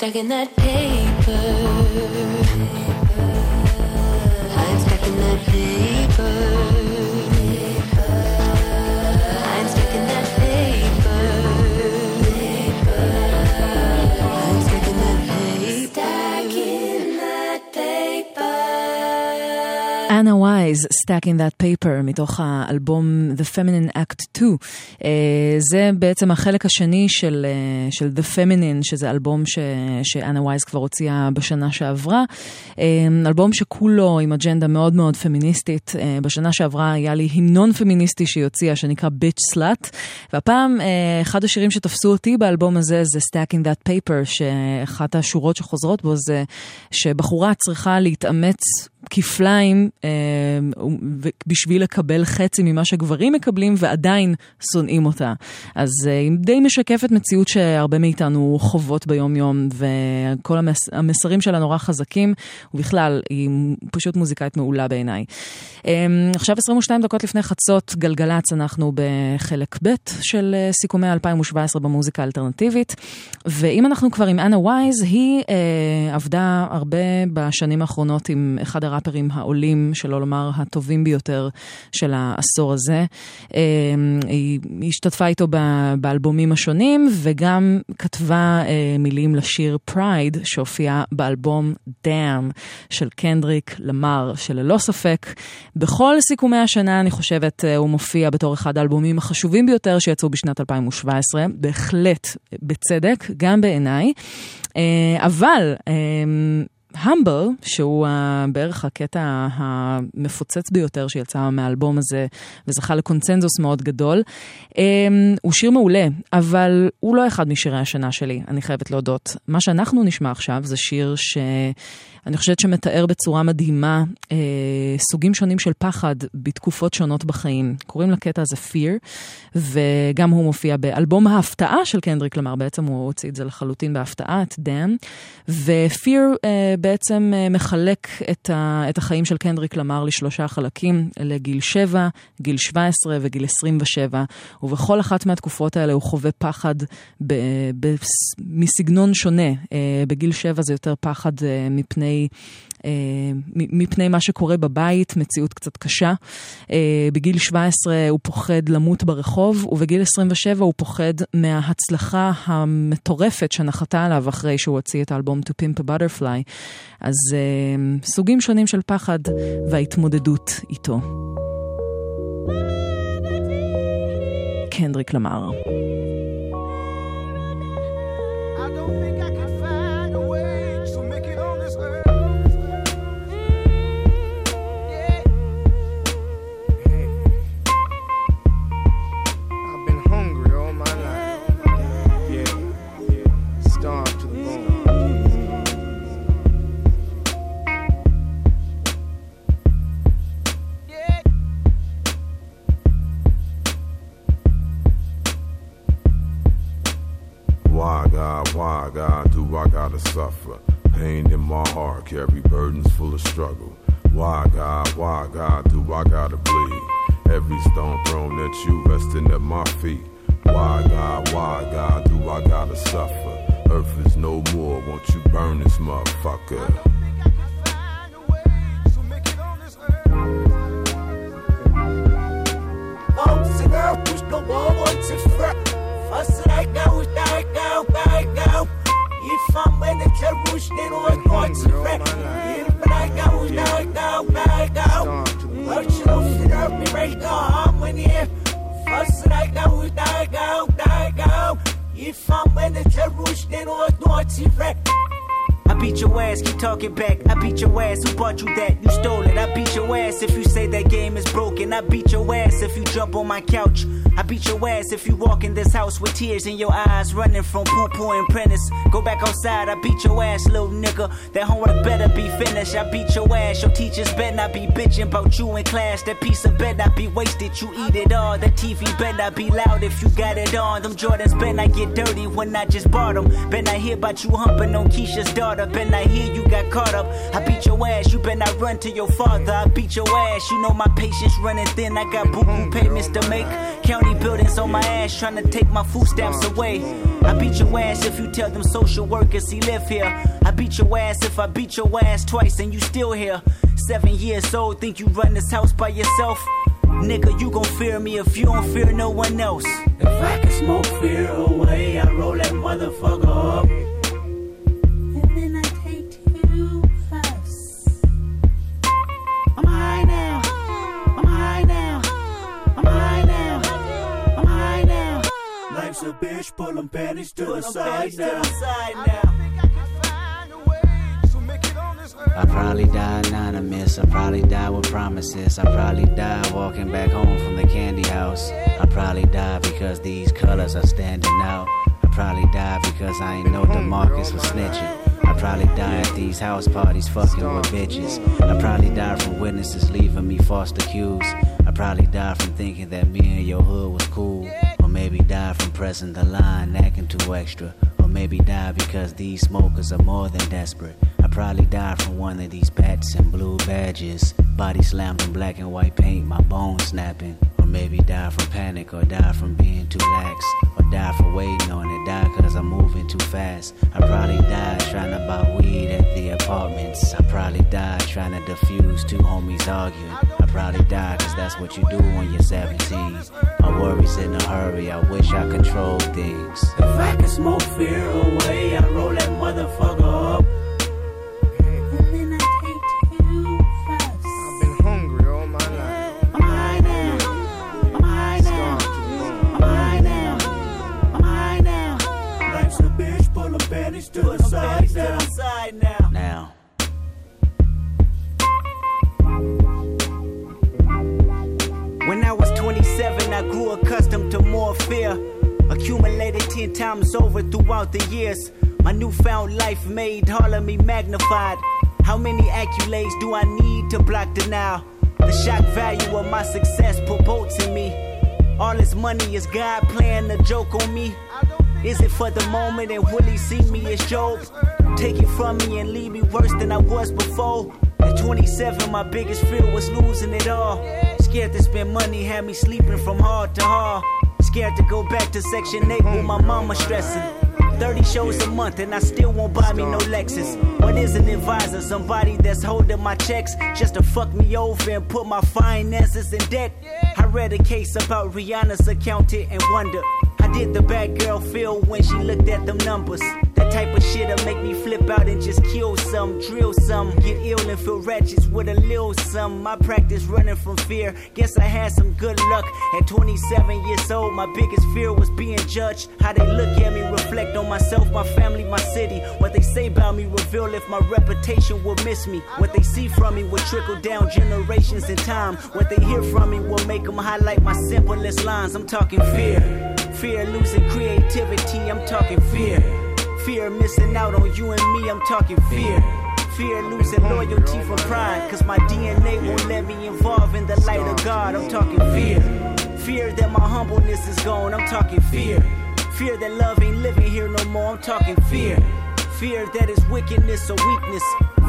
stuck in that וייז, Stack in That Paper, מתוך האלבום The Feminine Act 2. Uh, זה בעצם החלק השני של, uh, של The Feminine, שזה אלבום שאנה וייז כבר הוציאה בשנה שעברה. Uh, אלבום שכולו עם אג'נדה מאוד מאוד פמיניסטית. Uh, בשנה שעברה היה לי המנון פמיניסטי שהיא הוציאה, שנקרא Bitch Slut. והפעם, uh, אחד השירים שתפסו אותי באלבום הזה זה Stack in That Paper, שאחת השורות שחוזרות בו זה שבחורה צריכה להתאמץ כפליים אה, בשביל לקבל חצי ממה שגברים מקבלים ועדיין שונאים אותה. אז אה, היא די משקפת מציאות שהרבה מאיתנו חוות ביום יום וכל המס, המסרים שלה נורא חזקים ובכלל היא פשוט מוזיקאית מעולה בעיניי. אה, עכשיו 22 דקות לפני חצות גלגלצ אנחנו בחלק ב' של אה, סיכומי 2017 במוזיקה האלטרנטיבית ואם אנחנו כבר עם אנה וייז היא אה, עבדה הרבה בשנים האחרונות עם אחד הראפרים העולים, שלא לומר הטובים ביותר של העשור הזה. אמ, היא השתתפה איתו באלבומים השונים, וגם כתבה אה, מילים לשיר Pride, שהופיע באלבום Damn של קנדריק למר, שללא ספק, בכל סיכומי השנה, אני חושבת, אה, הוא מופיע בתור אחד האלבומים החשובים ביותר שיצאו בשנת 2017, בהחלט בצדק, גם בעיניי. אה, אבל... אמ, המבל, שהוא uh, בערך הקטע המפוצץ ביותר שיצא מהאלבום הזה וזכה לקונצנזוס מאוד גדול, um, הוא שיר מעולה, אבל הוא לא אחד משירי השנה שלי, אני חייבת להודות. מה שאנחנו נשמע עכשיו זה שיר שאני חושבת שמתאר בצורה מדהימה uh, סוגים שונים של פחד בתקופות שונות בחיים. קוראים לקטע הזה Fear, וגם הוא מופיע באלבום ההפתעה של קנדריק למר, בעצם הוא הוציא את זה לחלוטין בהפתעה, את דן, ו-Fear uh, בעצם uh, מחלק את, ה, את החיים של קנדריק למר לשלושה חלקים, לגיל 7, גיל 17 וגיל 27, ובכל אחת מהתקופות האלה הוא חווה פחד ב, ב, מסגנון שונה. Uh, בגיל 7 זה יותר פחד uh, מפני... Uh, מפני מה שקורה בבית, מציאות קצת קשה. Uh, בגיל 17 הוא פוחד למות ברחוב, ובגיל 27 הוא פוחד מההצלחה המטורפת שנחתה עליו אחרי שהוא הוציא את האלבום To Pimp a Butterfly. אז uh, סוגים שונים של פחד וההתמודדות איתו. קנדריק למר. I've Why, God, why, God, do I gotta suffer? Pain in my heart, carry burdens full of struggle. Why, God, why, God, do I gotta bleed? Every stone thrown at you, resting at my feet. Why, God, why, God, do I gotta suffer? Earth is no more, won't you burn this motherfucker? Push the wall mamãe que é o estilo é forte e prega o legal, legal. Hoje não se dorme, mas da harmonia. Faço legal, legal, legal. E mamãe que é o estilo é forte e prega beat your ass, keep talking back. I beat your ass, who bought you that? You stole it. I beat your ass if you say that game is broken. I beat your ass if you jump on my couch. I beat your ass if you walk in this house with tears in your eyes, running from poo poo and prentice. Go back outside, I beat your ass, little nigga. That homework better be finished. I beat your ass. Your teachers better not be bitching about you in class. That piece of bed not be wasted. You eat it all. That TV better not be loud if you got it on. Them Jordans better not get dirty when I just bought them. Better not hear about you humping on Keisha's daughter. Not hear you got caught up. I beat your ass. You better not run to your father. I beat your ass. You know my patience running thin. I got boo boo mm-hmm. payments to make. County buildings on my ass trying to take my food stamps away. I beat your ass if you tell them social workers he live here. I beat your ass if I beat your ass twice and you still here. Seven years old, think you run this house by yourself? Nigga, you gon' fear me if you don't fear no one else. If I can smoke fear away, I roll that motherfucker up. Life's a bitch, pull them panties to the Put 'em side panties to now. the side now. I probably die anonymous. I probably die with promises. I probably die walking back home from the candy house. I probably die because these colors are standing out. I probably die because I ain't know the Demarcus was snitching. I probably die at these house parties fucking with bitches. I probably die from witnesses leaving me foster accused. I probably die from thinking that me and your hood was cool. Maybe die from pressing the line, acting too extra. Or maybe die because these smokers are more than desperate. I probably died from one of these bats and blue badges. Body slammed in black and white paint, my bones snapping. Or maybe die from panic, or die from being too lax. Or die for waiting on it, die cause I'm moving too fast. I probably died trying to buy weed at the apartments. I probably died trying to defuse two homies arguing. I probably died cause that's what you do when you're 17. My worries in a hurry, I wish I controlled things. If I could smoke fear away, I'd roll that motherfucker up. And then fear. Accumulated 10 times over throughout the years. My newfound life made all of me magnified. How many accolades do I need to block denial? The shock value of my success promotes in me. All this money is God playing a joke on me. Is it for the moment and will he see me as Job? Take it from me and leave me worse than I was before. At 27, my biggest fear was losing it all. Scared to spend money, had me sleeping from hard to hard. Scared to go back to Section 8 with my mama stressing. 30 shows a month and I still won't buy me no Lexus. What is an advisor? Somebody that's holding my checks just to fuck me over and put my finances in debt. I read a case about Rihanna's accountant and wonder how did the bad girl feel when she looked at them numbers? That type of shit'll make me flip out and just kill some, drill some, get ill and feel wretched with a little some. My practice running from fear. Guess I had some good luck. At 27 years old, my biggest fear was being judged. How they look at me, reflect on myself, my family, my city. What they say about me reveal if my reputation will miss me. What they see from me will trickle down generations in time. What they hear from me will make them highlight my simplest lines. I'm talking fear. Fear losing creativity, I'm talking fear. Fear missing out on you and me, I'm talking fear. Fear losing loyalty for pride, cause my DNA won't let me involve in the light of God, I'm talking fear. Fear that my humbleness is gone, I'm talking fear. Fear that love ain't living here no more, I'm talking fear. Fear that is wickedness or weakness.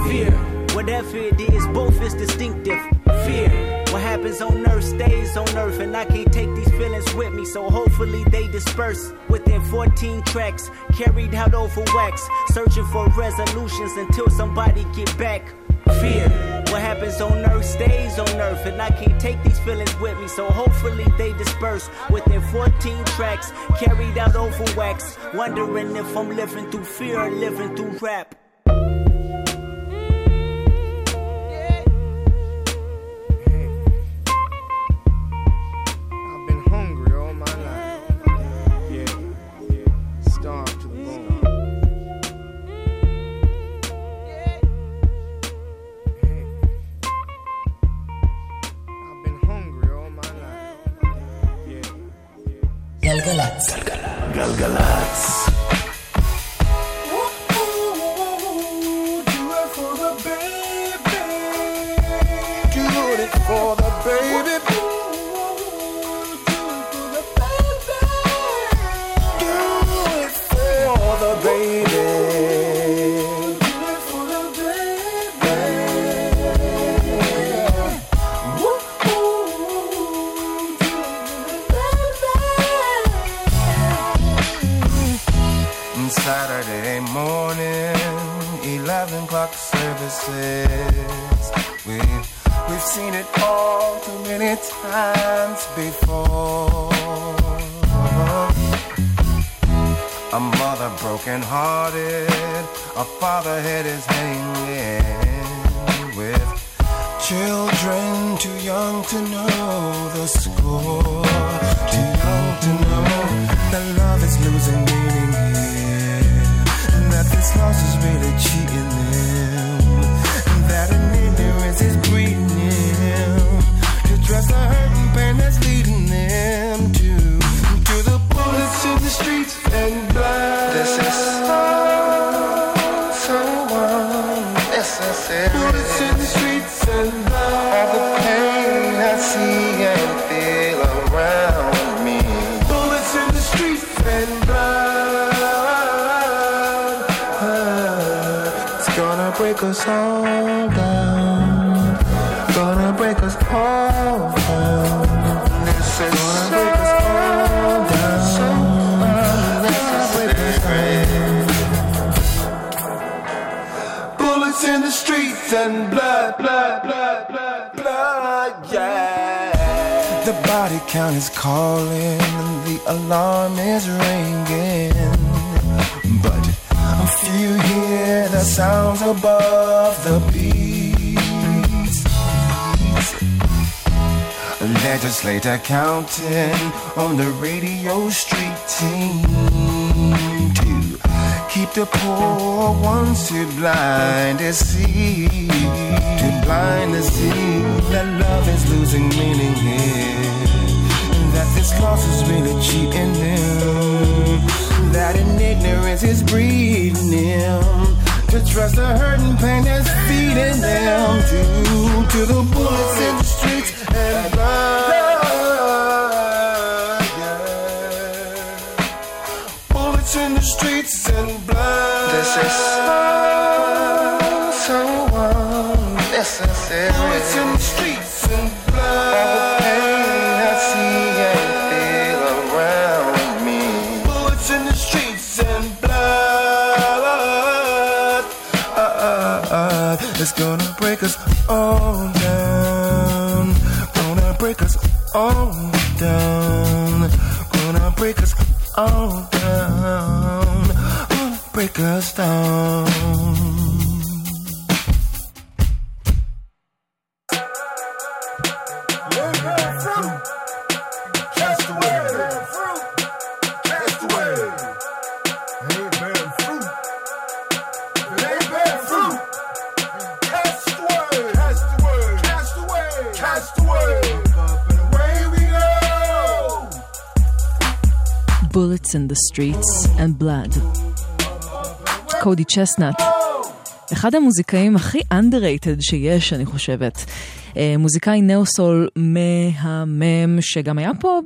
Fear, whatever it is, both is distinctive. Fear, what happens on earth stays on earth, and I can't take these feelings with me, so hopefully they disperse within 14 tracks, carried out over wax, searching for resolutions until somebody get back. Fear, what happens on earth stays on earth, and I can't take these feelings with me, so hopefully they disperse within 14 tracks, carried out over wax, wondering if I'm living through fear or living through rap. Bullets in the streets and blood, blood, blood, blood, blood, yeah. The body count is calling, and the alarm is ringing. But a few hear the sounds above the beats. Legislator counting on the radio street team keep the poor ones too blind to see, too blind to see that love is losing meaning here, that this loss is really cheating them, that in ignorance is breeding them. To trust the hurt and pain that's feeding them to, to the bullets in the streets and blood. Bullets in the streets this. Streets and blood. קודי צ'סנאט. אחד המוזיקאים הכי underrated שיש, אני חושבת. אה, מוזיקאי נאו-סול מהמם, שגם היה פה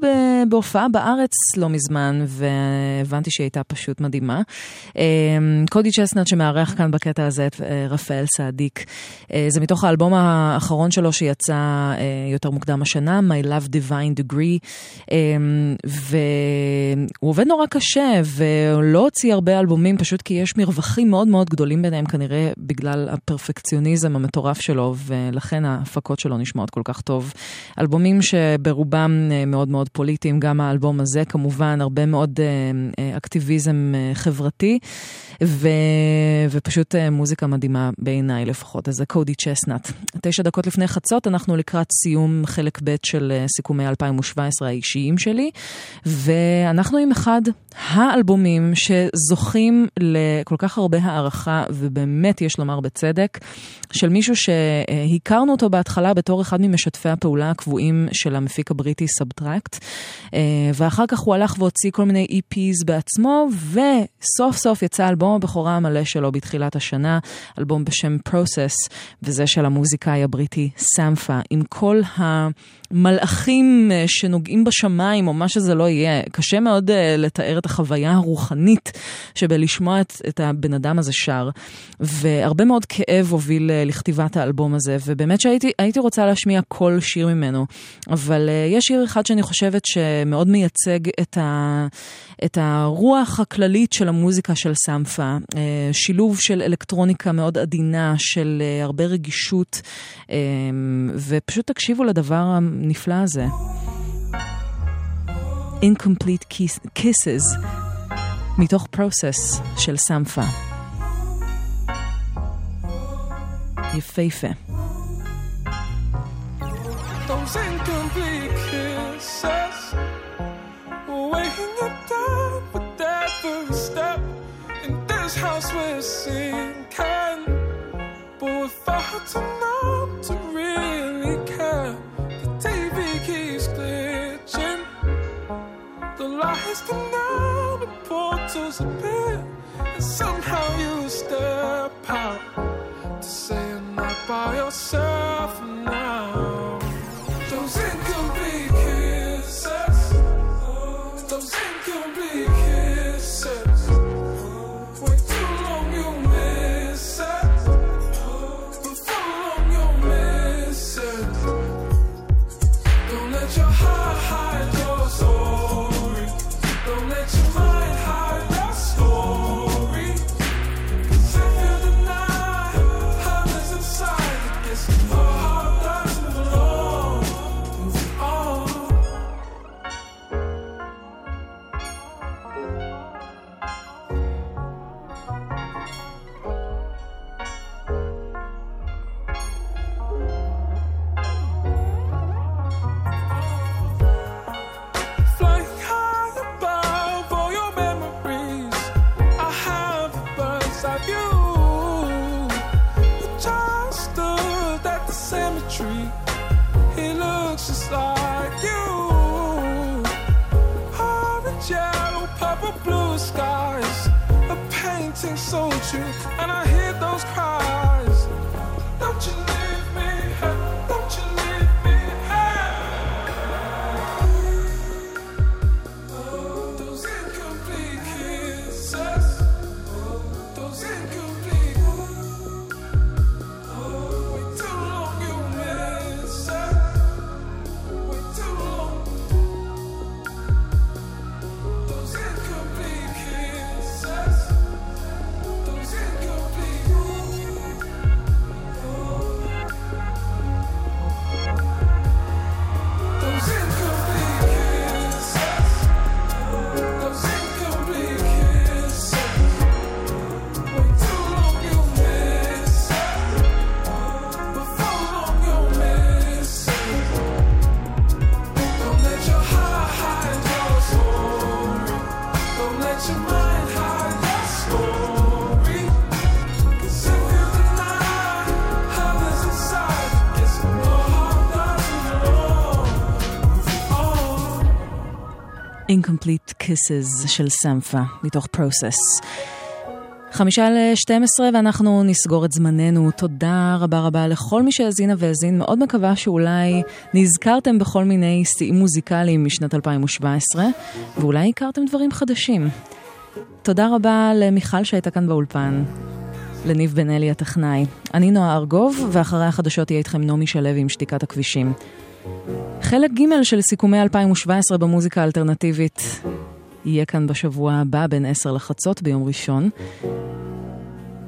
בהופעה בארץ לא מזמן, והבנתי שהיא הייתה פשוט מדהימה. אה, קודי צ'סנאט שמארח כאן בקטע הזה את אה, רפאל סעדיק. זה מתוך האלבום האחרון שלו שיצא יותר מוקדם השנה, My Love Divine Degree, והוא עובד נורא קשה, והוא לא הוציא הרבה אלבומים, פשוט כי יש מרווחים מאוד מאוד גדולים ביניהם, כנראה בגלל הפרפקציוניזם המטורף שלו, ולכן ההפקות שלו נשמעות כל כך טוב. אלבומים שברובם אה, מאוד מאוד פוליטיים, גם האלבום הזה כמובן, הרבה מאוד אה, אה, אקטיביזם חברתי. ו... ופשוט מוזיקה מדהימה בעיניי לפחות, אז זה קודי צ'סנאט. תשע דקות לפני חצות אנחנו לקראת סיום חלק ב' של סיכומי 2017 האישיים שלי, ואנחנו עם אחד האלבומים שזוכים לכל כך הרבה הערכה, ובאמת יש לומר בצדק, של מישהו שהכרנו אותו בהתחלה בתור אחד ממשתפי הפעולה הקבועים של המפיק הבריטי סאבטרקט, ואחר כך הוא הלך והוציא כל מיני EPs בעצמו, וסוף סוף יצא אלבום הבכורה המלא שלו בתחילת השנה, אלבום בשם Process, וזה של המוזיקאי הבריטי סמפה, עם כל המלאכים אה, שנוגעים בשמיים, או מה שזה לא יהיה. קשה מאוד אה, לתאר את החוויה הרוחנית שבלשמוע את, את הבן אדם הזה שר, והרבה מאוד כאב הוביל uh, לכתיבת האלבום הזה, ובאמת שהייתי רוצה להשמיע כל שיר ממנו, אבל uh, יש שיר אחד שאני חושבת שמאוד מייצג את, ה, את הרוח הכללית של המוזיקה של סמפה, uh, שילוב של אלקטרוניקה מאוד עדינה, של uh, הרבה רגישות, uh, ופשוט תקשיבו לדבר הנפלא הזה. Incomplete kiss, Kisses, מתוך Process של סמפה. יפהפה. Those incomplete kisses, weighing you down with every step. In this house we're sinking, but we're far too numb to really care. The TV keeps glitching, the lights come down, the portals appear, and somehow you step out to say you're not by yourself painting so true, and I hear those cries. Incomplete Kisses של סמפה, מתוך Process. חמישה ל-12 ואנחנו נסגור את זמננו. תודה רבה רבה לכל מי שהאזינה והאזין. מאוד מקווה שאולי נזכרתם בכל מיני שיאים מוזיקליים משנת 2017, ואולי הכרתם דברים חדשים. תודה רבה למיכל שהייתה כאן באולפן, לניב בן אלי הטכנאי. אני נועה ארגוב, ואחרי החדשות יהיה איתכם נעמי שלו עם שתיקת הכבישים. חלק ג' של סיכומי 2017 במוזיקה האלטרנטיבית יהיה כאן בשבוע הבא בין 10 לחצות ביום ראשון.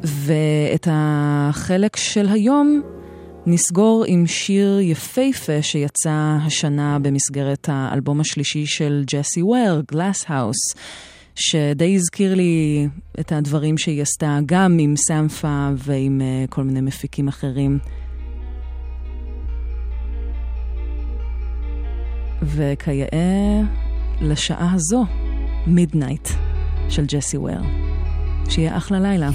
ואת החלק של היום נסגור עם שיר יפהפה שיצא השנה במסגרת האלבום השלישי של ג'סי וויר, Glass House, שדי הזכיר לי את הדברים שהיא עשתה גם עם סמפה ועם אה, כל מיני מפיקים אחרים. וכיאה לשעה הזו, מידנייט של ג'סי וויר. שיהיה אחלה לילה.